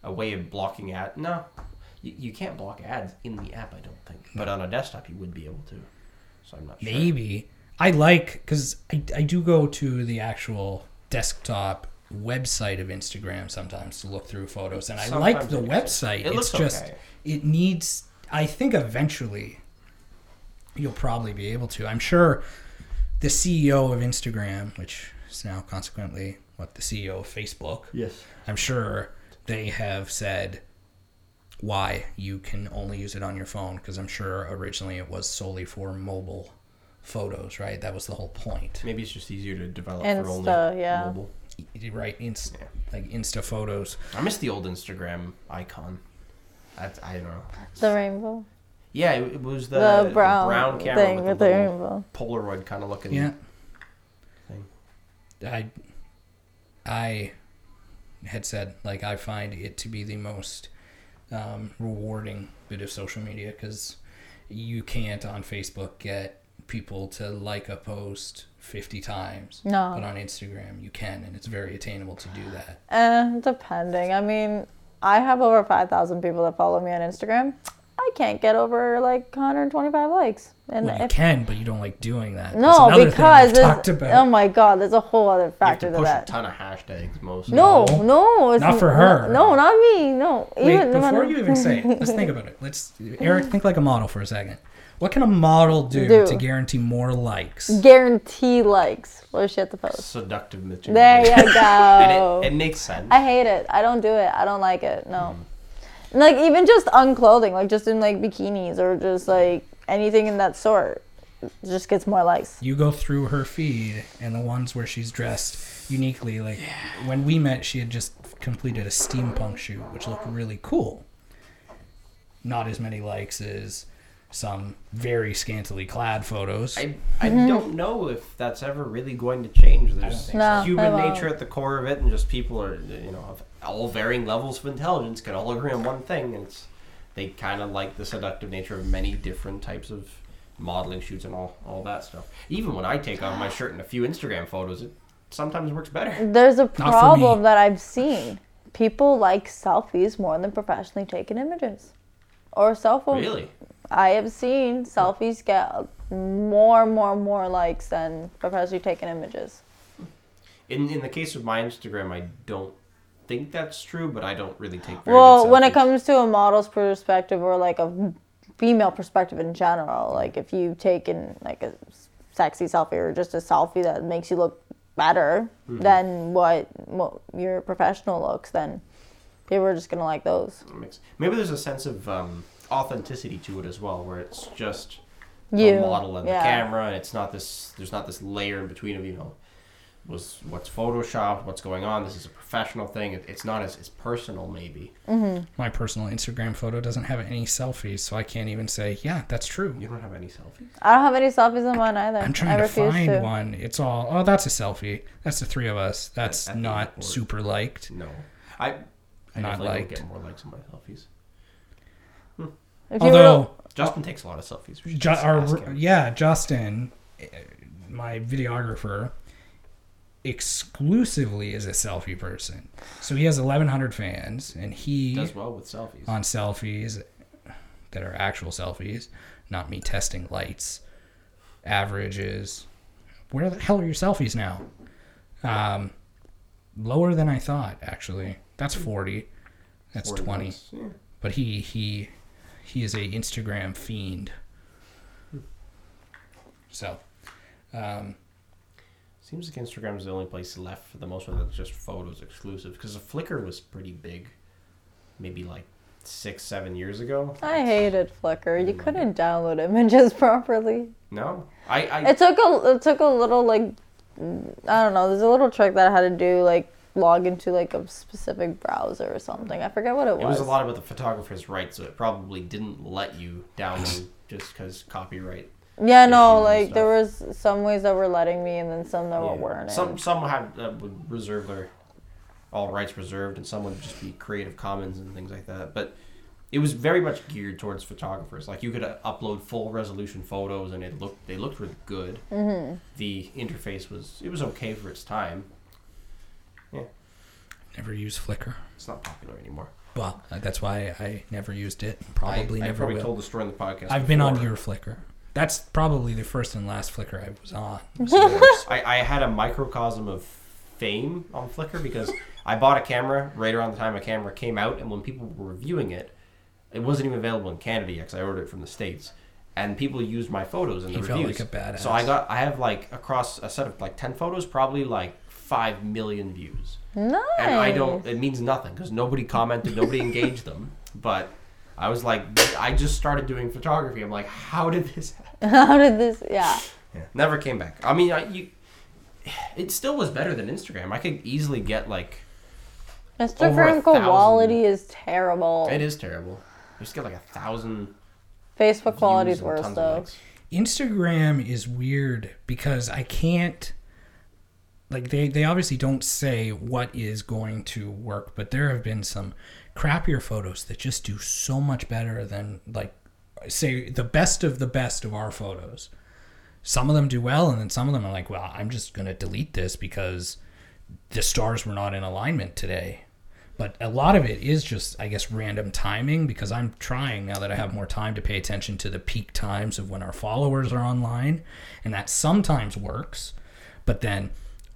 a way of blocking ad. No, you, you can't block ads in the app. I don't think. But on a desktop, you would be able to. So I'm not sure. Maybe I like because I, I do go to the actual desktop website of Instagram sometimes to look through photos, and I like the it is. website. It it's looks just okay. it needs. I think eventually you'll probably be able to. I'm sure the CEO of Instagram, which is now consequently what the CEO of Facebook, Yes. I'm sure they have said why you can only use it on your phone because I'm sure originally it was solely for mobile photos, right? That was the whole point, Maybe it's just easier to develop Insta, for only yeah. mobile. right? Inst- Yeah. like Insta photos. I miss the old Instagram icon. I, I don't know. The rainbow. Yeah, it, it was the, The, brown, brown camera thing with, with the, the rainbow. Polaroid kind of looking. Yeah. thing. I I had said like I find it to be the most um, rewarding bit of social media because you can't on Facebook get people to like a post 50 times No. but on Instagram you can and it's very attainable to do that Eh, depending. I mean, I have over 5,000 people that follow me on Instagram. I can't get over like 125 likes. And well, you if, can but you don't like doing that no, another because we've talked about oh my god, there's a whole other You have factor to to push a that. ton of hashtags most. No, No. no, it's Not for her. No, not me. No. Wait, Even no before matter- you even say it, let's think about it. Let's Eric think like a model for a second. What can a model do, Do. to guarantee more likes? guarantee likes. What does she have to post? Seductive material. There you go. it, it makes sense. I hate it. I don't do it. I don't like it. No. Hmm. Like even just unclothing, like just in like bikinis or just like anything in that sort, just gets more likes. You go through her feed and the ones where she's dressed uniquely. Like when we met, she had just completed a steampunk shoot, which looked really cool. Not as many likes as some very scantily clad photos. I, I mm-hmm. don't know if that's ever really going to change. There's No, human nature at the core of it, and just people are, you know, of all varying levels of intelligence can all agree on one thing, and it's they kind of like the seductive nature of many different types of modeling shoots and all all that stuff. Even when I take off my shirt in a few Instagram photos, it sometimes works better. There's a problem that I've seen. People like selfies more than professionally taken images. Or cell phone. Really, I have seen selfies get more, more, more likes than professionally taken images. in in the case of my Instagram, I don't think that's true, but I don't really take. Very Well, when it comes to a model's perspective or like a female perspective in general, like if you take taken like a sexy selfie or just a selfie that makes you look better Mm-hmm. than what, what your professional looks, then people are just gonna like those. Maybe there's a sense of um, authenticity to it as well, where it's just You, the model and yeah. the camera, and it's not this. There's not this layer in between of you know, was what's photoshopped, what's going on. This is a professional thing. It, it's not as, as personal, maybe. Mm-hmm. My personal Instagram photo doesn't have any selfies, so I can't even say, yeah, that's true. You don't have any selfies. I don't have any selfies on mine either. I'm I trying to find to. one. It's all, oh, that's a selfie. That's the three of us. That's at the not super liked. No, I. I Not definitely liked. don't get more likes on my selfies. If Although, were- Justin takes a lot of selfies. We Ju- our, yeah, Justin, eh, my videographer, exclusively is a selfie person. So he has 1,100 fans, and he does well with selfies. on selfies that are actual selfies, not me testing lights. Averages. Where the hell are your selfies now? Um, lower than I thought. Actually, that's 40. That's 40 20. likes, yeah. But he he he is a Instagram fiend. So, um, Seems like Instagram is the only place left for the most part that's just photos exclusive. Because the Flickr was pretty big, maybe like six, seven years ago. I hated Flickr. You couldn't download images properly. No, I, I It took a it took a little like I don't know. There's a little trick that I had to do like log into like a specific browser or something. I forget what it was. it was a lot about the photographer's rights, so it probably didn't let you download just because copyright. Yeah, no, like there was some ways that were letting me, and then some that Yeah. weren't. Some some have uh, would reserve their all rights reserved, and some would just be Creative Commons and things like that. But it was very much geared towards photographers. Like you could uh, upload full resolution photos, and it looked they looked really good. Mm-hmm. The interface was it was okay for its time. Never used Flickr. It's not popular anymore. Well, uh, that's why I never used it. Probably I, I never probably will. told the story in the podcast. I've been on before. your Flickr. That's probably the first and last Flickr I was on. I, I had a microcosm of fame on Flickr because I bought a camera right around the time a camera came out, and when people were reviewing it, it wasn't even available in Canada yet because I ordered it from the states, and people used my photos in the You felt reviews. like a badass. So I got I have like across a set of like ten photos, probably like five million views, nice. and I don't. It means nothing because nobody commented, nobody engaged them, but. I was like, I just started doing photography. I'm like, how did this happen? How did this? Yeah. Yeah, never came back. I mean, I, you, it still was better than Instagram. I could easily get like Over a Instagram quality is terrible. it is terrible. You just get like a thousand. Facebook quality is views and worse though. Instagram is weird because I can't like they they obviously don't say what is going to work, but there have been some crappier photos that just do so much better than like say the best of the best of our photos. Some of them do well and then some of them are like, well, I'm just going to delete this because the stars were not in alignment today. But a lot of it is just, I guess, random timing because I'm trying now that I have more time to pay attention to the peak times of when our followers are online. And that sometimes works. But then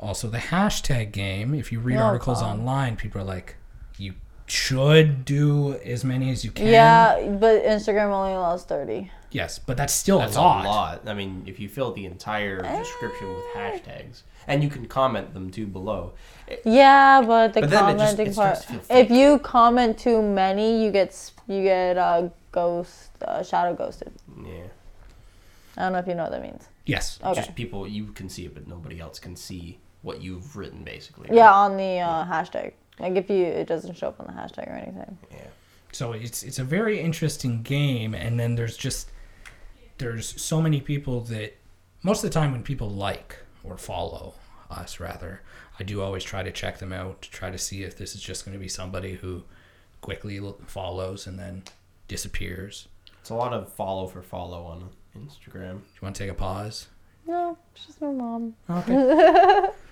also the hashtag game, if you read Oh, articles God. online, people are like, you should do as many as you can. Yeah, but Instagram only allows 30. Yes, but that's still That's a lot. a lot. I mean, if you fill the entire description with hashtags, and you can comment them too below. It- Yeah, but the But then it just- commenting part. starts to feel If you comment too many, you get s- you get uh, ghost uh, shadow ghosted. yeah, I don't know if you know what that means. Yes. Okay. just people you can see it, but nobody else can see what you've written, basically. Yeah, on the uh, hashtag. Like if you it doesn't show up on the hashtag or anything. Yeah. So it's it's a very interesting game, and then there's just there's so many people that most of the time when people like or follow us rather, I do always try to check them out to try to see if this is just going to be somebody who quickly follows and then disappears. It's a lot of follow for follow on Instagram. Do you want to take a pause? No, it's just my mom. Okay.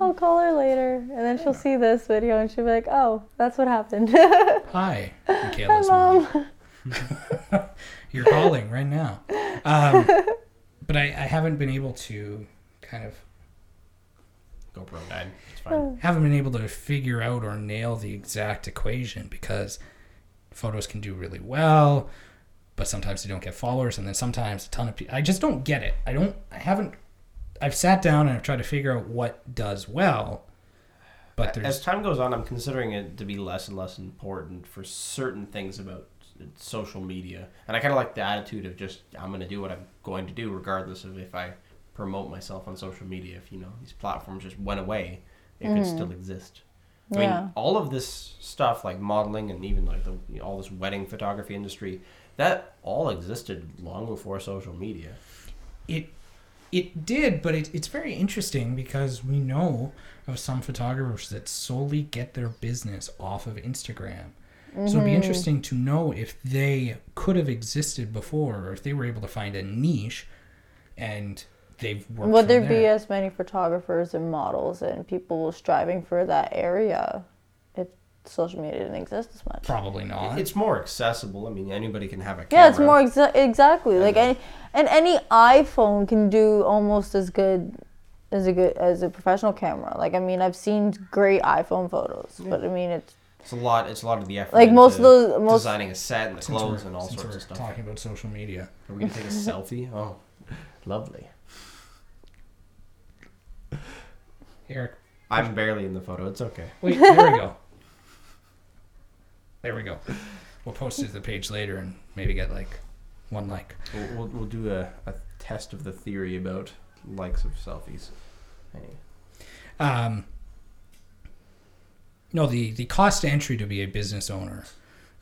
I'll call her later, and then she'll see this video and she'll be like, "Oh, that's what happened." Hi, Hi, Michaela's mom. mom. You're calling right now. Um, but I, I haven't been able to kind of GoPro died. It's fine. haven't been able to figure out or nail the exact equation because photos can do really well, but sometimes they don't get followers, and then sometimes a ton of people. I just don't get it. I don't. I haven't. I've sat down and I've tried to figure out what does well, but As time goes on, I'm considering it to be less and less important for certain things about social media, and I kind of like the attitude of just I'm going to do what I'm going to do, regardless of if I promote myself on social media. If you know these platforms just went away, it could hmm. still exist. I Yeah. mean, all of this stuff like modeling and even like the you know, all this wedding photography industry, that all existed long before social media. it it did, but it, it's very interesting because we know of some photographers that solely get their business off of Instagram. So it'd be mm-hmm. interesting to know if they could have existed before, or if they were able to find a niche, and they've worked. Would from there be as many photographers and models and people striving for that area social media didn't exist as much? Probably not. It's more accessible. I mean, anybody can have a camera. Yeah, it's more exa- exactly like any and any iPhone can do almost as good as a good as a professional camera. Like I mean, I've seen great iPhone photos, but I mean it's It's a lot. It's a lot of the effort. Like, most of into those- most- designing a set and the clothes and all since sorts we're of stuff. Talking about social media. Are we gonna take a selfie? Oh, lovely. Eric, I'm barely in the photo. It's okay. wait, there we go. There we go. We'll post it to the page later and maybe get like one like. We'll, we'll, we'll do a, a test of the theory about likes of selfies. Anyway. Um, no, the the cost to entry to be a business owner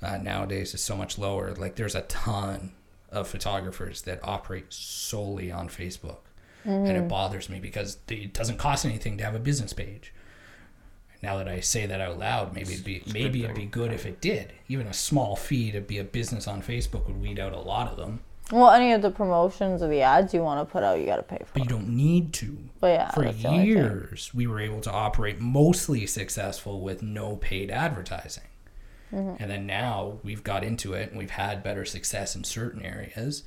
uh, nowadays is so much lower. Like, there's a ton of photographers that operate solely on Facebook, and it bothers me because it doesn't cost anything to have a business page. Now that I say that out loud, maybe it'd be maybe it'd be good if it did. Even a small fee to be a business on Facebook would weed out a lot of them. well, any of the promotions or the ads you want to put out, you got to pay for. But you don't need to. But yeah, for that's the only thing. years we were able to operate mostly successful with no paid advertising Mm-hmm. and then now we've got into it and we've had better success in certain areas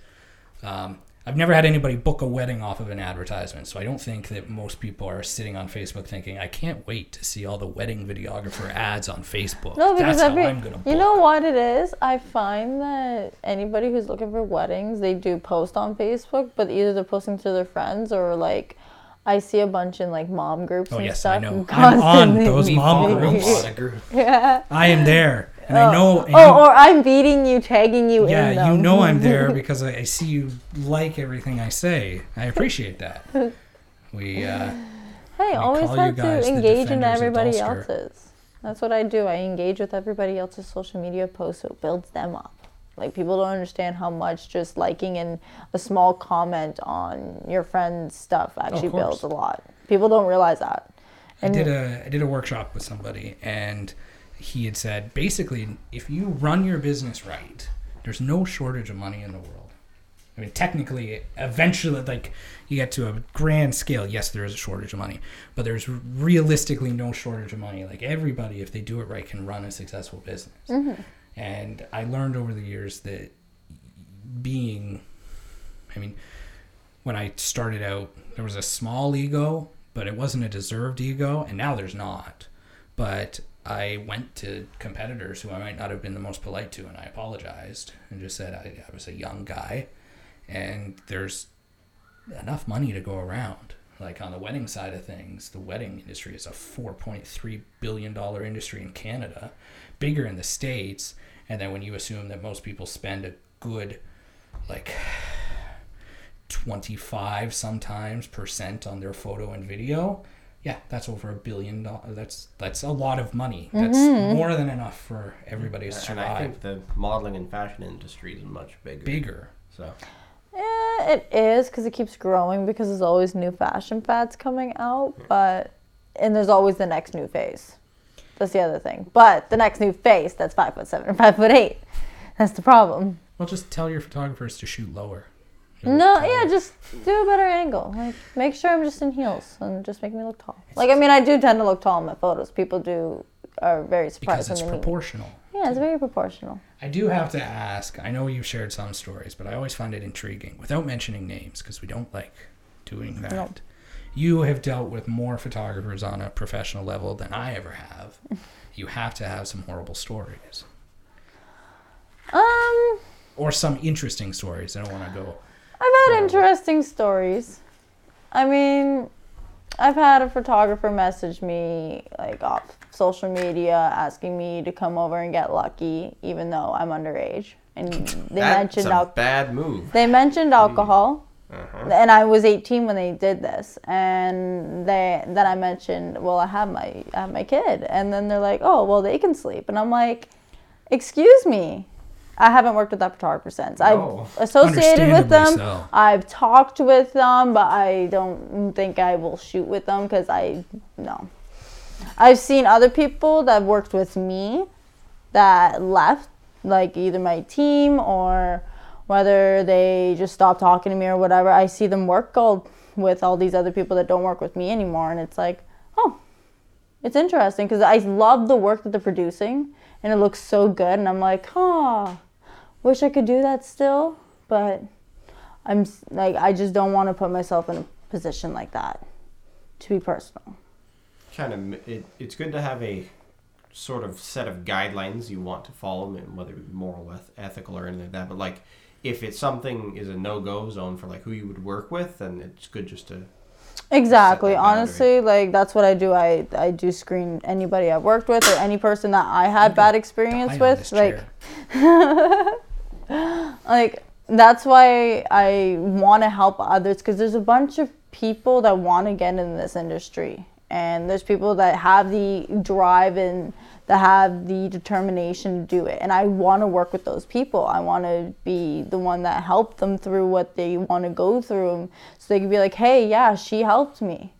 um, i've never had anybody book a wedding off of an advertisement so i don't think that most people are sitting on facebook thinking i can't wait to see all the wedding videographer ads on facebook No, because that's every how i'm gonna book. you know what it is. I find that anybody who's looking for weddings, they do post on Facebook, but either they're posting to their friends or like. I see a bunch in like mom groups Oh, and yes, I know. I'm on those mom groups. a lot of groups. Yeah. I am there, and I know. and Oh, you- or I'm beating you, tagging you in yeah, you know I'm there because I, I see you like everything I say. I appreciate that. We uh, Hey, We always have to engage in everybody else's. That's what I do. I engage with everybody else's social media posts, so it builds them up. Like people don't understand how much just liking and a small comment on your friend's stuff actually course. builds a lot. People don't realize that. I did a I did a workshop with somebody, and he had said basically, if you run your business right, there's no shortage of money in the world. I mean, technically, eventually, like you get to a grand scale, yes, there is a shortage of money, but there's realistically no shortage of money. Like everybody, if they do it right, can run a successful business. Mm-hmm. And I learned over the years that being, I mean, when I started out, there was a small ego, but it wasn't a deserved ego, and now there's not. But I went to competitors who I might not have been the most polite to, and I apologized and just said I, I was a young guy, and there's enough money to go around. Like on the wedding side of things, the wedding industry is a $4.3 billion industry in Canada, bigger in the States. And then when you assume that most people spend a good, like, 25 sometimes percent on their photo and video yeah that's over a billion dollars that's that's a lot of money mm-hmm. that's more than enough for everybody to survive. And I think the modeling and fashion industry is much bigger. bigger So Yeah, it is because it keeps growing because there's always new fashion fads coming out, but and there's always the next new phase. That's the other thing. But the next new face that's five foot seven or five foot eight. That's the problem. well just tell your photographers to shoot lower You'll No, yeah, just do a better angle. Like make sure I'm just in heels and just make me look tall. Like I mean, I do tend to look tall in my photos. People do are very surprised because it's when they meet. me. proportional Yeah, it's very proportional. I do have to ask. I know you've shared some stories, but I always find it intriguing without mentioning names because we don't like doing that. Nope. You have dealt with more photographers on a professional level than I ever have. you have to have some horrible stories Um, or some interesting stories. I don't want to go. I've had interesting stories. I mean, I've had a photographer message me like off social media asking me to come over and get lucky, even though I'm underage. And they that's mentioned a al- bad move. they mentioned alcohol, Uh-huh. and I was 18 when they did this. And they then I mentioned, well, I have my I have my kid, and then they're like, oh, well, they can sleep, and I'm like, excuse me. I haven't worked with that photographer since. No. I've associated with them. So. I've talked with them, but I don't think I will shoot with them because I no. I've seen other people that worked with me that left, like either my team or whether they just stopped talking to me or whatever. I see them work all with all these other people that don't work with me anymore, and it's like, oh, it's interesting because I love the work that they're producing, and it looks so good, and I'm like, huh, wish I could do that still, but I'm like, I just don't want to put myself in a position like that. To be personal. kind of it, it's good to have a sort of set of guidelines you want to follow whether it be moral eth- ethical or anything like that but like if it's something is a no-go zone for like who you would work with then it's good just to Exactly. Honestly, like that's what I do. I I do screen anybody I've worked with or any person that I had bad experience with. Like like that's why I want to help others because there's a bunch of people that want to get in this industry and there's people that have the drive and that have the determination to do it and I want to work with those people. I want to be the one that helped them through what they want to go through so they can be like, "Hey, yeah, she helped me."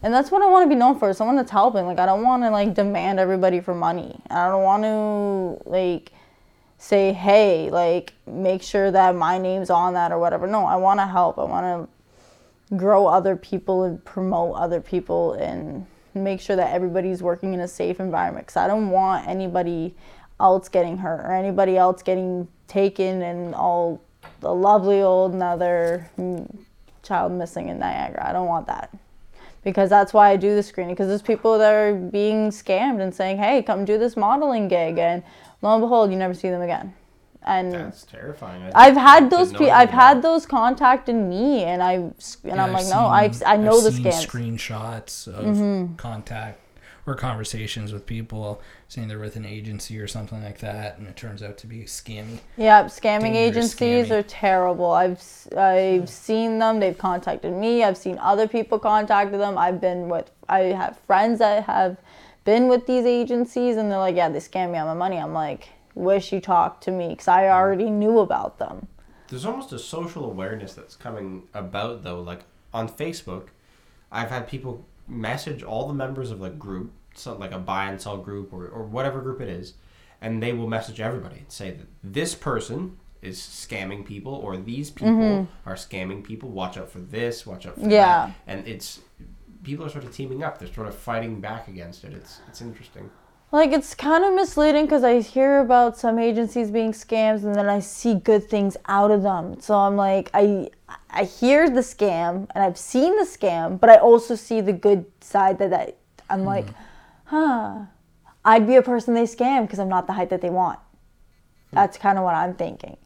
And that's what I want to be known for, someone that's helping. Like I don't want to like demand everybody for money. I don't want to like say, hey, like, make sure that my name's on that or whatever. No, I want to help. I want to grow other people and promote other people and make sure that everybody's working in a safe environment. Because I don't want anybody else getting hurt or anybody else getting taken and all the lovely old another child missing in Niagara. I don't want that because that's why I do the screening. Because there's people that are being scammed and saying, "Hey, come do this modeling gig," and lo and behold, you never see them again. And that's terrifying I I've had those. Pe- I've had those contacting me, and I and Yeah, I'm like, I've no, I I know I've the scams. Mm-hmm. Screenshots of contact or conversations with people saying they're with an agency or something like that, and it turns out to be scammy. Yeah, scamming agencies scammy. are terrible. I've I've seen them. They've contacted me. I've seen other people contact them. I've been with. I have friends that have been with these agencies, and they're like, "Yeah, they scam me on my money." I'm like, "Wish you talked to me, because I already knew about them." There's almost a social awareness that's coming about though. Like on Facebook, I've had people message all the members of like group, so like a buy and sell group or, or whatever group it is, and they will message everybody and say that this person is scamming people or these people are scamming people. Watch out for this. Watch out for Mm-hmm. Yeah. that. And it's people are sort of teaming up. They're sort of fighting back against it. It's it's interesting. Like it's kind of misleading because I hear about some agencies being scams and then I see good things out of them. So I'm like, I I hear the scam and I've seen the scam, but I also see the good side that I, I'm like, mm-hmm. huh, I'd be a person they scam because I'm not the height that they want. That's hmm. kind of what I'm thinking.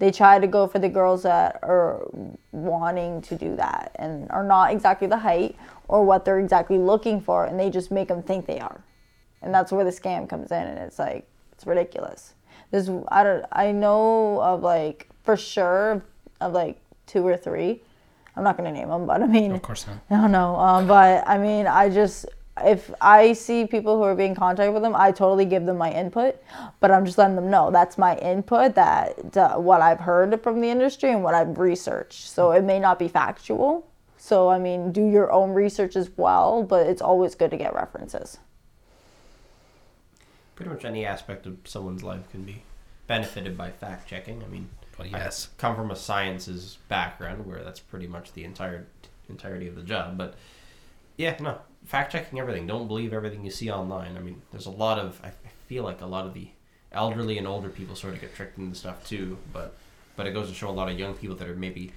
They try to go for the girls that are wanting to do that and are not exactly the height or what they're exactly looking for, and they just make them think they are and that's where the scam comes in and it's like it's ridiculous there's i don't i know of like for sure of like two or three i'm not going to name them but i mean Of course not. I don't know, um, but I mean, I just if I see people who are being contacted with them, I totally give them my input, but I'm just letting them know that's my input, that uh, what I've heard from the industry and what I've researched. So it may not be factual. So I mean, do your own research as well, but it's always good to get references. Pretty much any aspect of someone's life can be benefited by fact checking. I mean, Well, I come from a sciences background where that's pretty much the entire entirety of the job. But yeah, no, fact checking everything. Don't believe everything you see online. I mean, there's a lot of I I feel like a lot of the elderly and older people sort of get tricked into stuff too. But but it goes to show a lot of young people that are maybe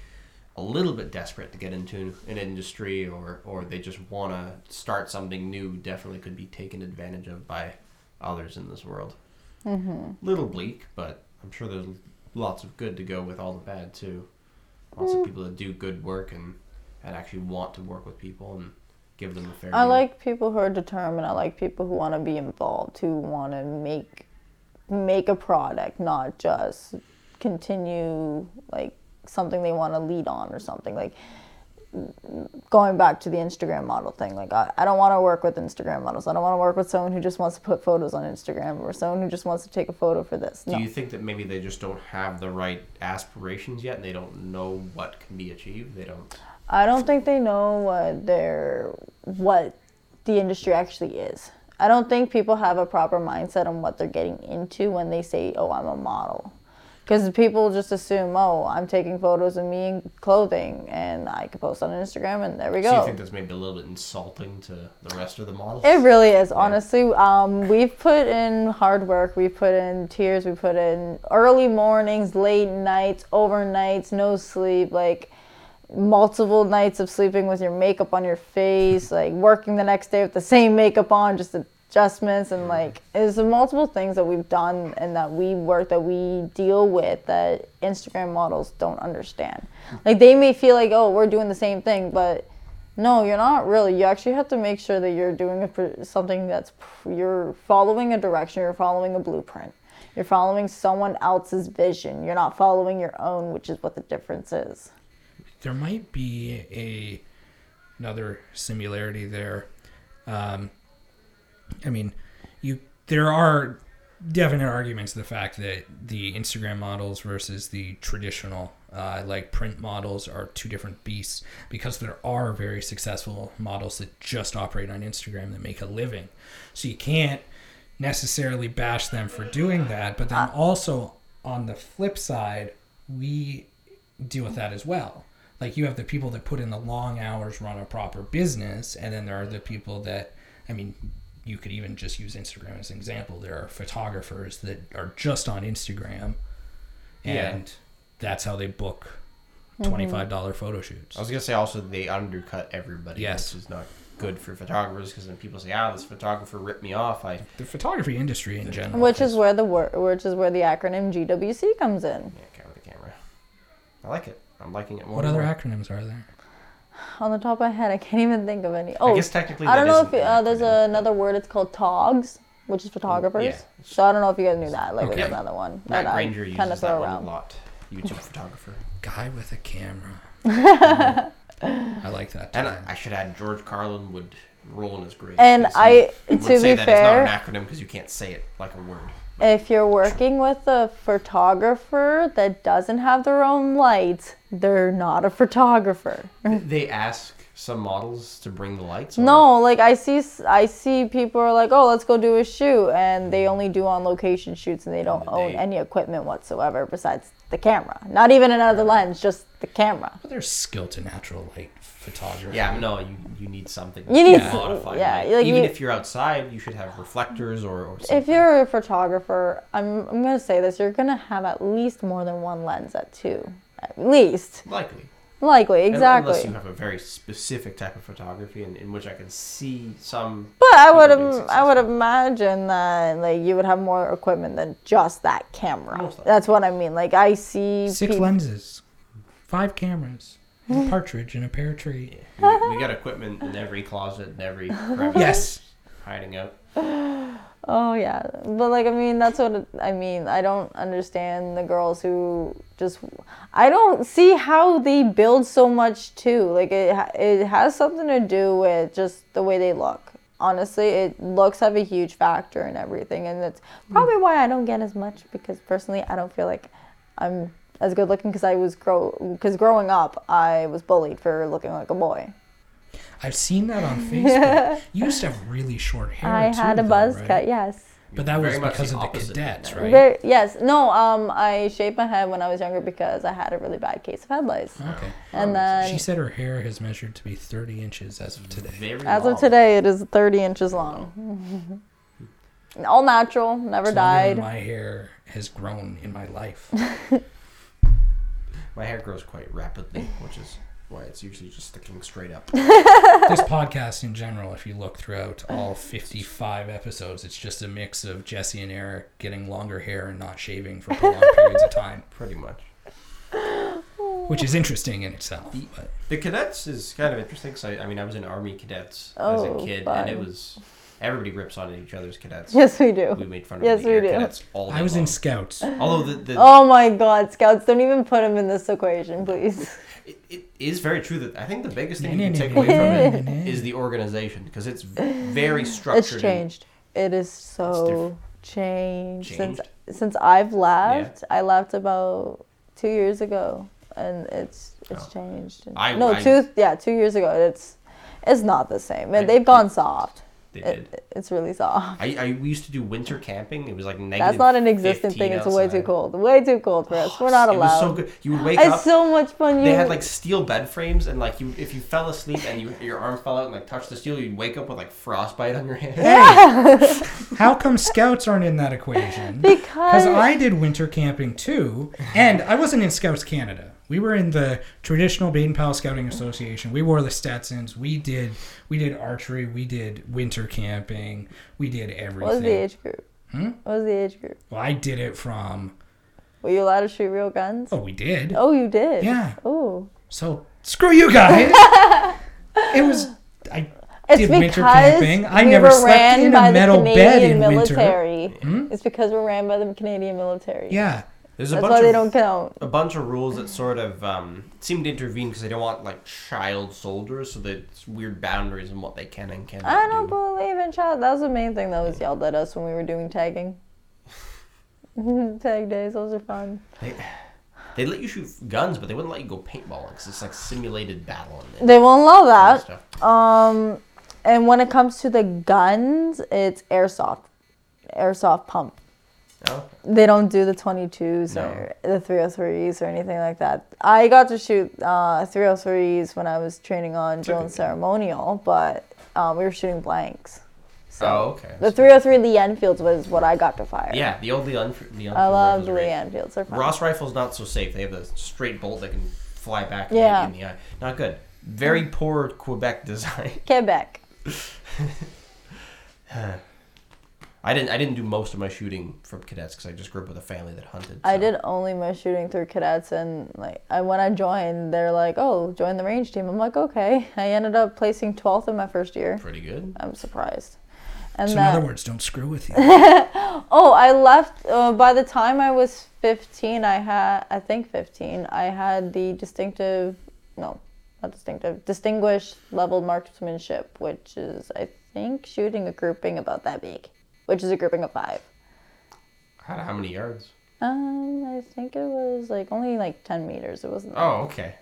a little bit desperate to get into an industry or or they just want to start something new. Definitely could be taken advantage of by others in this world. Mm-hmm. Little bleak, but I'm sure there's lots of good to go with all the bad too. Lots Mm. of people that do good work and and actually want to work with people and give them a fair. I deal. like people who are determined. I like people who want to be involved, who want to make make a product, not just continue like something they want to lead on or something. Like going back to the Instagram model thing, like I, I don't want to work with Instagram models. I don't want to work with someone who just wants to put photos on Instagram or someone who just wants to take a photo for this. Do you think that maybe they just don't have the right aspirations yet? and They don't know what can be achieved. They don't. I don't think they know what their what the industry actually is. I don't think people have a proper mindset on what they're getting into when they say, "Oh, I'm a model." Because people just assume, "Oh, I'm taking photos of me in clothing and I can post on Instagram and there we go. So you think that's maybe a little bit insulting to the rest of the models? It really is, honestly. Um, we've put in hard work. We put in tears. We put in early mornings, late nights, overnights, no sleep, like multiple nights of sleeping with your makeup on your face, like working the next day with the same makeup on, just adjustments, and like there's multiple things that we've done and that we work that we deal with that Instagram models don't understand. Like they may feel like, oh, we're doing the same thing, but no, you're not really. You actually have to make sure that you're doing a, something that's you're following a direction, you're following a blueprint. You're following someone else's vision. You're not following your own, which is what the difference is. there might be a another similarity there. Um, I mean, you there are definite arguments to the fact that the Instagram models versus the traditional uh, like print models are two different beasts because there are very successful models that just operate on Instagram that make a living. So you can't necessarily bash them for doing that, but then also on the flip side, we deal with that as well. Like you have the people that put in the long hours, run a proper business, and then there are the people that, I mean, you could even just use Instagram as an example. There are photographers that are just on Instagram, Yeah. and that's how they book twenty-five dollar photo shoots. I was gonna say also they undercut everybody, Yes. which is not good for photographers because then people say, "Ah, this photographer ripped me off." I The photography industry in general, Which is where the wor- which is where the acronym GWC comes in. yeah, camera the camera. I like it. I'm liking it more. what other more. acronyms are there? On the top of my head, I can't even think of any. Oh, I guess technically I don't that know if isn't an uh, there's acronym, another word. It's called TOGs, which is photographers. yeah. So I don't know if you guys knew that. Like, Okay. there's another one Matt that I Granger uses kind of that throw one around. a lot. YouTube photographer. Guy with a camera. I like that. And term. I, I should add George Carlin would roll in his grave. And 'cause he I, would to say be that fair, it's not an acronym because you can't say it like a word. If you're working with a photographer that doesn't have their own lights, they're not a photographer. they ask some models to bring the lights. or- No, like I see, I see people are like, oh, let's go do a shoot, and they only do on location shoots, and they don't And own they- any equipment whatsoever besides the camera. Not even another lens, just the camera. But there's skill to natural light photography. Yeah, no, you, you need something. You need to s- modify yeah, light. like Even you- if you're outside, you should have reflectors or, or something. If you're a photographer, I'm, I'm gonna say this: you're gonna have at least more than one lens at two, at least, likely. likely, exactly. Unless you have a very specific type of photography in, in which I can see some. But I would people being I would imagine that like you would have more equipment than just that camera. Most. That's what I mean. Like I see Six peop- lenses, five cameras, a partridge in a pear tree. We, we got equipment in every closet and every crevice Yes. hiding out. Oh yeah, but like I mean that's what it, I mean. I don't understand the girls who just I don't see how they build so much too. Like it it has something to do with just the way they look. Honestly, it looks have a huge factor in everything, and it's hmm. probably why I don't get as much because personally I don't feel like I'm as good looking because I was grow because growing up I was bullied for looking like a boy. I've seen that on Facebook. You used to have really short hair. I too, had a though, buzz right? cut, yes. But that was Very much because the of the cadets, right? Very, yes. No. Um. I shaved my head when I was younger because I had a really bad case of head lice, Okay. and Oh, then She said her hair has measured to be 30 inches as of today. Very as long. of today, it is 30 inches long. All natural, never It's dyed. My hair has grown in my life. My hair grows quite rapidly, which is why it's usually just sticking straight up. this podcast in general, if you look throughout all 55 episodes, it's just a mix of Jesse and Eric getting longer hair and not shaving for prolonged periods of time, Pretty much. which is interesting in itself. But The cadets is kind of interesting because I, I mean I was in army cadets as Oh, a kid, and it was everybody rips on each other's cadets. Yes, we do. We made fun of Yes, the we air do. cadets all day I was in scouts. Although the, the Oh my God, scouts! Don't even put them in this equation, please. it, it is very true that I think the biggest thing you can take away from it is the organization because it's very structured. It's changed. It is so different. changed, since since I've left. I left about two years ago, and it's it's Oh. changed. I- no, I- two yeah, two years ago. It's it's not the same. I- They've gone soft. They did. It, it's really soft. I, I we used to do winter camping. It was like negative. That's not an existing thing. It's way too cold. Way too cold for us. We're not allowed. It was allowed. so good. You would wake It's up. so much fun. You They had like steel bed frames, and like you, if you fell asleep and you your arm fell out and like touched the steel, you'd wake up with like frostbite on your hand. How come scouts aren't in that equation? because Because I did winter camping too, and I wasn't in Scouts Canada. We were in the traditional Baden Powell Scouting Association. We wore the Stetsons. We did we did archery. We did winter camping. We did everything. what was the age group? Hmm? What was the age group? Well, I did it from. Were you allowed to shoot real guns? Oh, we did. Oh, you did. Yeah. Oh. So screw you guys. it was. I It's did winter camping. I we never slept in a metal bed in winter. military. Hmm? It's because we're ran by the Canadian military. Yeah. There's a That's bunch why of they don't count. a bunch of rules that sort of um, seem to intervene because they don't want like child soldiers, so there's weird boundaries in what they can and can't. I don't do. believe in child. That was the main thing that was yelled at us when we were doing tagging. Tag days, those are fun. They, they let you shoot guns, but they wouldn't let you go paintballing because it's like simulated battle and, They won't allow that. Um, and when it comes to the guns, it's airsoft, airsoft pump. Oh, They don't do the 22s No. or the 303s or anything like that. I got to shoot uh, 303s when I was training on drill and ceremonial, but um, we were shooting blanks. So oh, okay. the 303 Lee Enfields was what I got to fire. yeah, the old Leon. Leon I love the Lee. Enfields. They're fun. Ross rifle's not so safe. They have the straight bolt that can fly back Yeah. in the eye. Not good. Very poor Quebec design. Quebec. I, I didn't. I didn't do most of my shooting from cadets because I just grew up with a family that hunted. I did only my shooting through cadets, and like I, when I joined, they're like, "Oh, join the range team." I'm like, "Okay." I ended up placing 12th in my first year. pretty good. I'm surprised. And So in other words, don't screw with you. oh, I left. Uh, by the time I was 15, I had, I think 15, I had the distinctive, no, not distinctive, distinguished level marksmanship, which is, I think, shooting a grouping about that big, which is a grouping of five. How, how many yards? Um, I think it was like only like 10 meters. It wasn't. Oh, okay.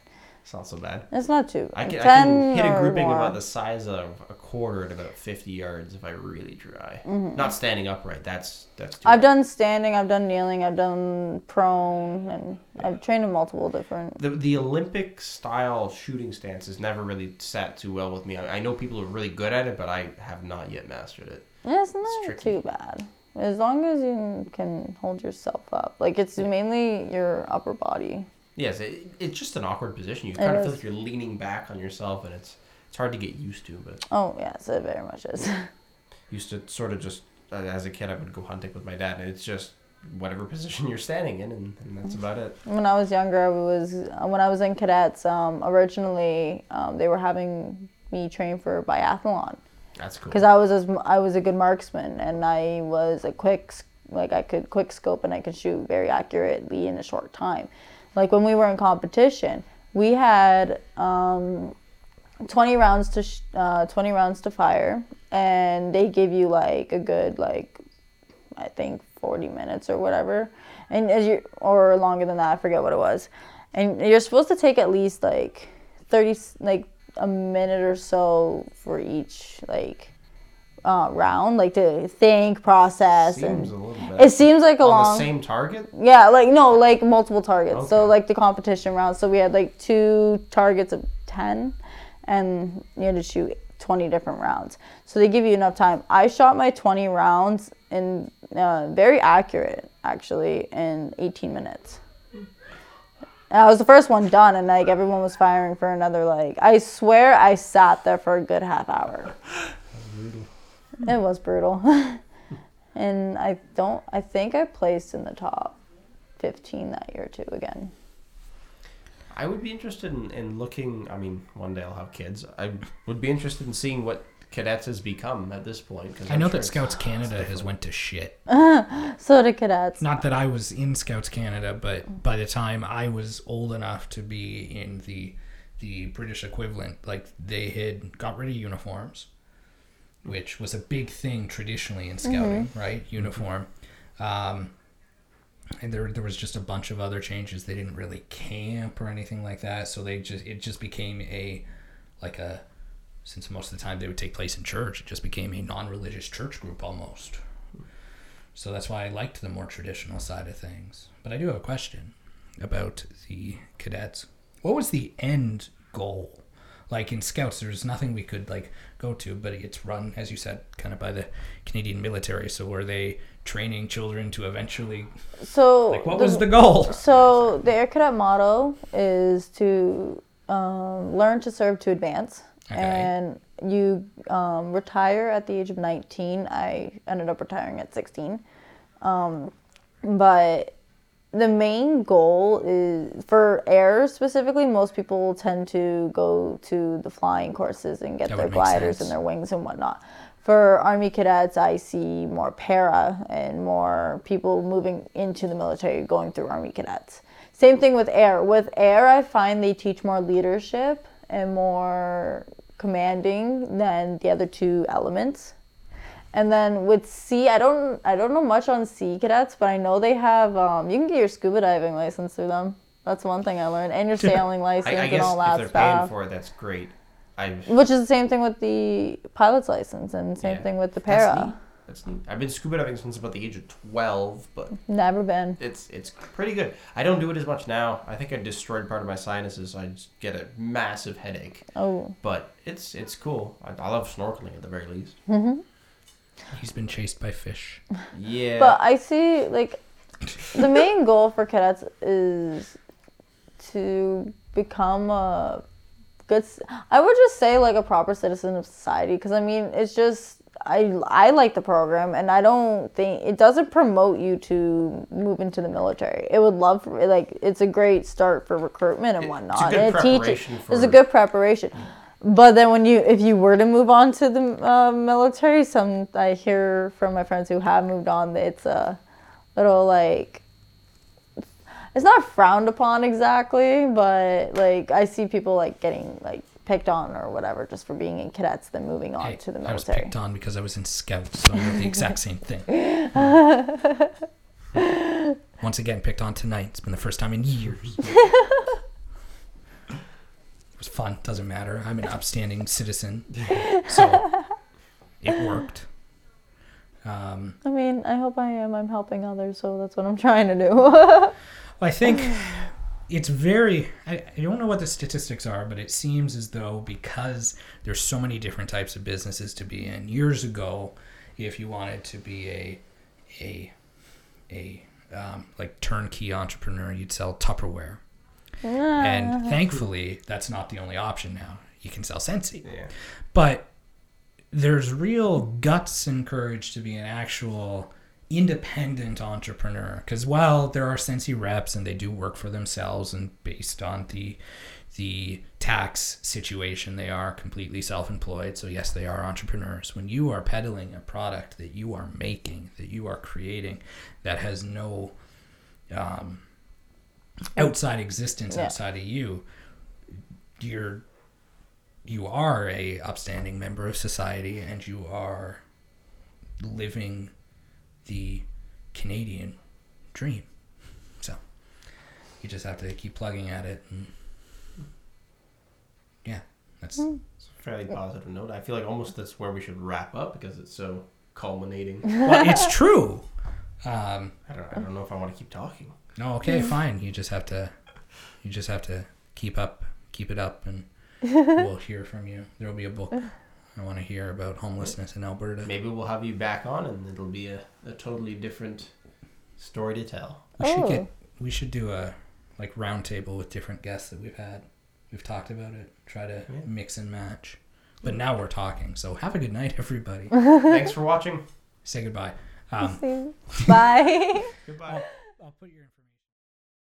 It's not so bad. It's not too. I can, I can hit a grouping more. about the size of a quarter at about 50 yards if I really try. Not standing upright. That's that's. Too Mm-hmm. I've hard. done standing, I've done kneeling, I've done prone, and I've trained in multiple different. the the Olympic style shooting stance has never really sat too well with me. I, I know people are really good at it, but I have not yet mastered it. Yeah, It's not tricky. too bad. As long as you can hold yourself up. Like, it's mainly your upper body. Yes, it, it's just an awkward position. You It kind of feel is. like you're leaning back on yourself, and it's it's hard to get used to. But Oh, yes, it very much is. used to sort of just uh, as a kid, I would go hunting with my dad, and it's just whatever position you're standing in, and, and that's about it. when I was younger, I was when I was in cadets. Um, originally, um, they were having me train for biathlon That's cool. because I was as, I was a good marksman and I was a quick like I could quick scope and I could shoot very accurately in a short time. Like when we were in competition, we had um, 20 rounds to sh- uh, 20 rounds to fire and they give you like a good like I think 40 minutes or whatever. And as you or longer than that, I forget what it was. And you're supposed to take at least like 30 like a minute or so for each like uh, round like to think, process Seems and a little bit it seems like a on long the same target. yeah, like no, like multiple targets. So like the competition round. So we had like two targets of ten, and you had to shoot twenty different rounds. So they give you enough time. I shot my twenty rounds in uh, very accurate, actually, in eighteen minutes. And I was the first one done, and like everyone was firing for another. Like I swear, I sat there for a good half hour. It was brutal. and I don't I think I placed in the top 15 that year too again. I would be interested in, in looking. I mean, one day I'll have kids. I would be interested in seeing what cadets has become at this point. Cause I know sure that Scouts Canada has went to shit. So did cadets. Not that I was in Scouts Canada, but by the time I was old enough to be in the the British equivalent, like they had got rid of uniforms, which was a big thing traditionally in scouting, right? Uniform. Um, and there, there was just a bunch of other changes. They didn't really camp or anything like that, so they just it just became a like a since most of the time they would take place in church, it just became a non-religious church group almost. So that's why I liked the more traditional side of things. But I do have a question about the cadets. What was the end goal? Like in scouts, there's nothing we could like go to, but it's run, as you said, kind of by the Canadian military. So were they training children to eventually So like what was the goal? So the Air Cadet motto is to um, learn to serve to advance, Okay. and you um, retire at the age of 19. I ended up retiring at 16, um, but the main goal is for air specifically. Most people tend to go to the flying courses and get That their gliders sense. and their wings and whatnot. For Army cadets, I see more para and more people moving into the military going through Army cadets. Same thing with air. With air, I find they teach more leadership and more commanding than the other two elements. And then with sea, I don't I don't know much on sea cadets, but I know they have um, you can get your scuba diving license through them. That's one thing I learned, and your sailing license I, I and guess all if that they're paying stuff. for it, that's great. I Which is the same thing with the pilot's license, and same Yeah. thing with the That's para. Neat. That's neat. I've been scuba diving since about the age of twelve, but Never been. it's it's pretty good. I don't do it as much now. I think I destroyed part of my sinuses. I just get a massive headache. Oh, But it's it's cool. I, I love snorkeling at the very least. Mm-hmm. He's been chased by fish. Yeah. but I see like the main goal for cadets is to become a good. i would just say like a proper citizen of society because I mean it's just I I like the program, and I don't think it doesn't promote you to move into the military. It would love for, like it's a great start for recruitment and whatnot. good and it teaches preparation it's a good preparation. But then when you if you were to move on to the uh, military, some I hear from my friends who have moved on that it's a little like it's not frowned upon exactly, but like I see people like getting like picked on or whatever just for being in cadets then moving on Hey, to the military. I was picked on because I was in scouts, so the exact same thing. Once again, picked on tonight. It's been the first time in years. it was fun. Doesn't matter. I'm an upstanding citizen, so it worked. Um, I mean, I hope I am. I'm helping others, so that's what I'm trying to do. I think it's very. I, I don't know what the statistics are, but it seems as though because there's so many different types of businesses to be in. Years ago, if you wanted to be a a a um, like turnkey entrepreneur, you'd sell Tupperware, and thankfully, that's not the only option now. You can sell Scentsy, Yeah. but there's real guts and courage to be an actual independent entrepreneur. Because while there are Scentsy reps and they do work for themselves and based on the the tax situation they are completely self-employed. So yes they are entrepreneurs. When you are peddling a product that you are making that you are creating that has no um, outside existence Yeah. outside of you you're you are a upstanding member of society and you are living the Canadian dream. So you just have to keep plugging at it and yeah, that's Hmm. It's a fairly positive note. I feel like almost that's where we should wrap up because it's so culminating. well, it's true. Um, I don't, I don't know if I want to keep talking. no, okay, fine. You just have to you just have to keep up, keep it up and we'll hear from you. There will be a book. I want to hear about homelessness in Alberta. Maybe we'll have you back on and it'll be a, a totally different story to tell. We should Oh. get we should do a like round table with different guests that we've had. We've talked about it. Try to Yeah. mix and match. But now we're talking. So have a good night, everybody. Thanks for watching. Say goodbye. Um, Bye. Goodbye. I'll put your information.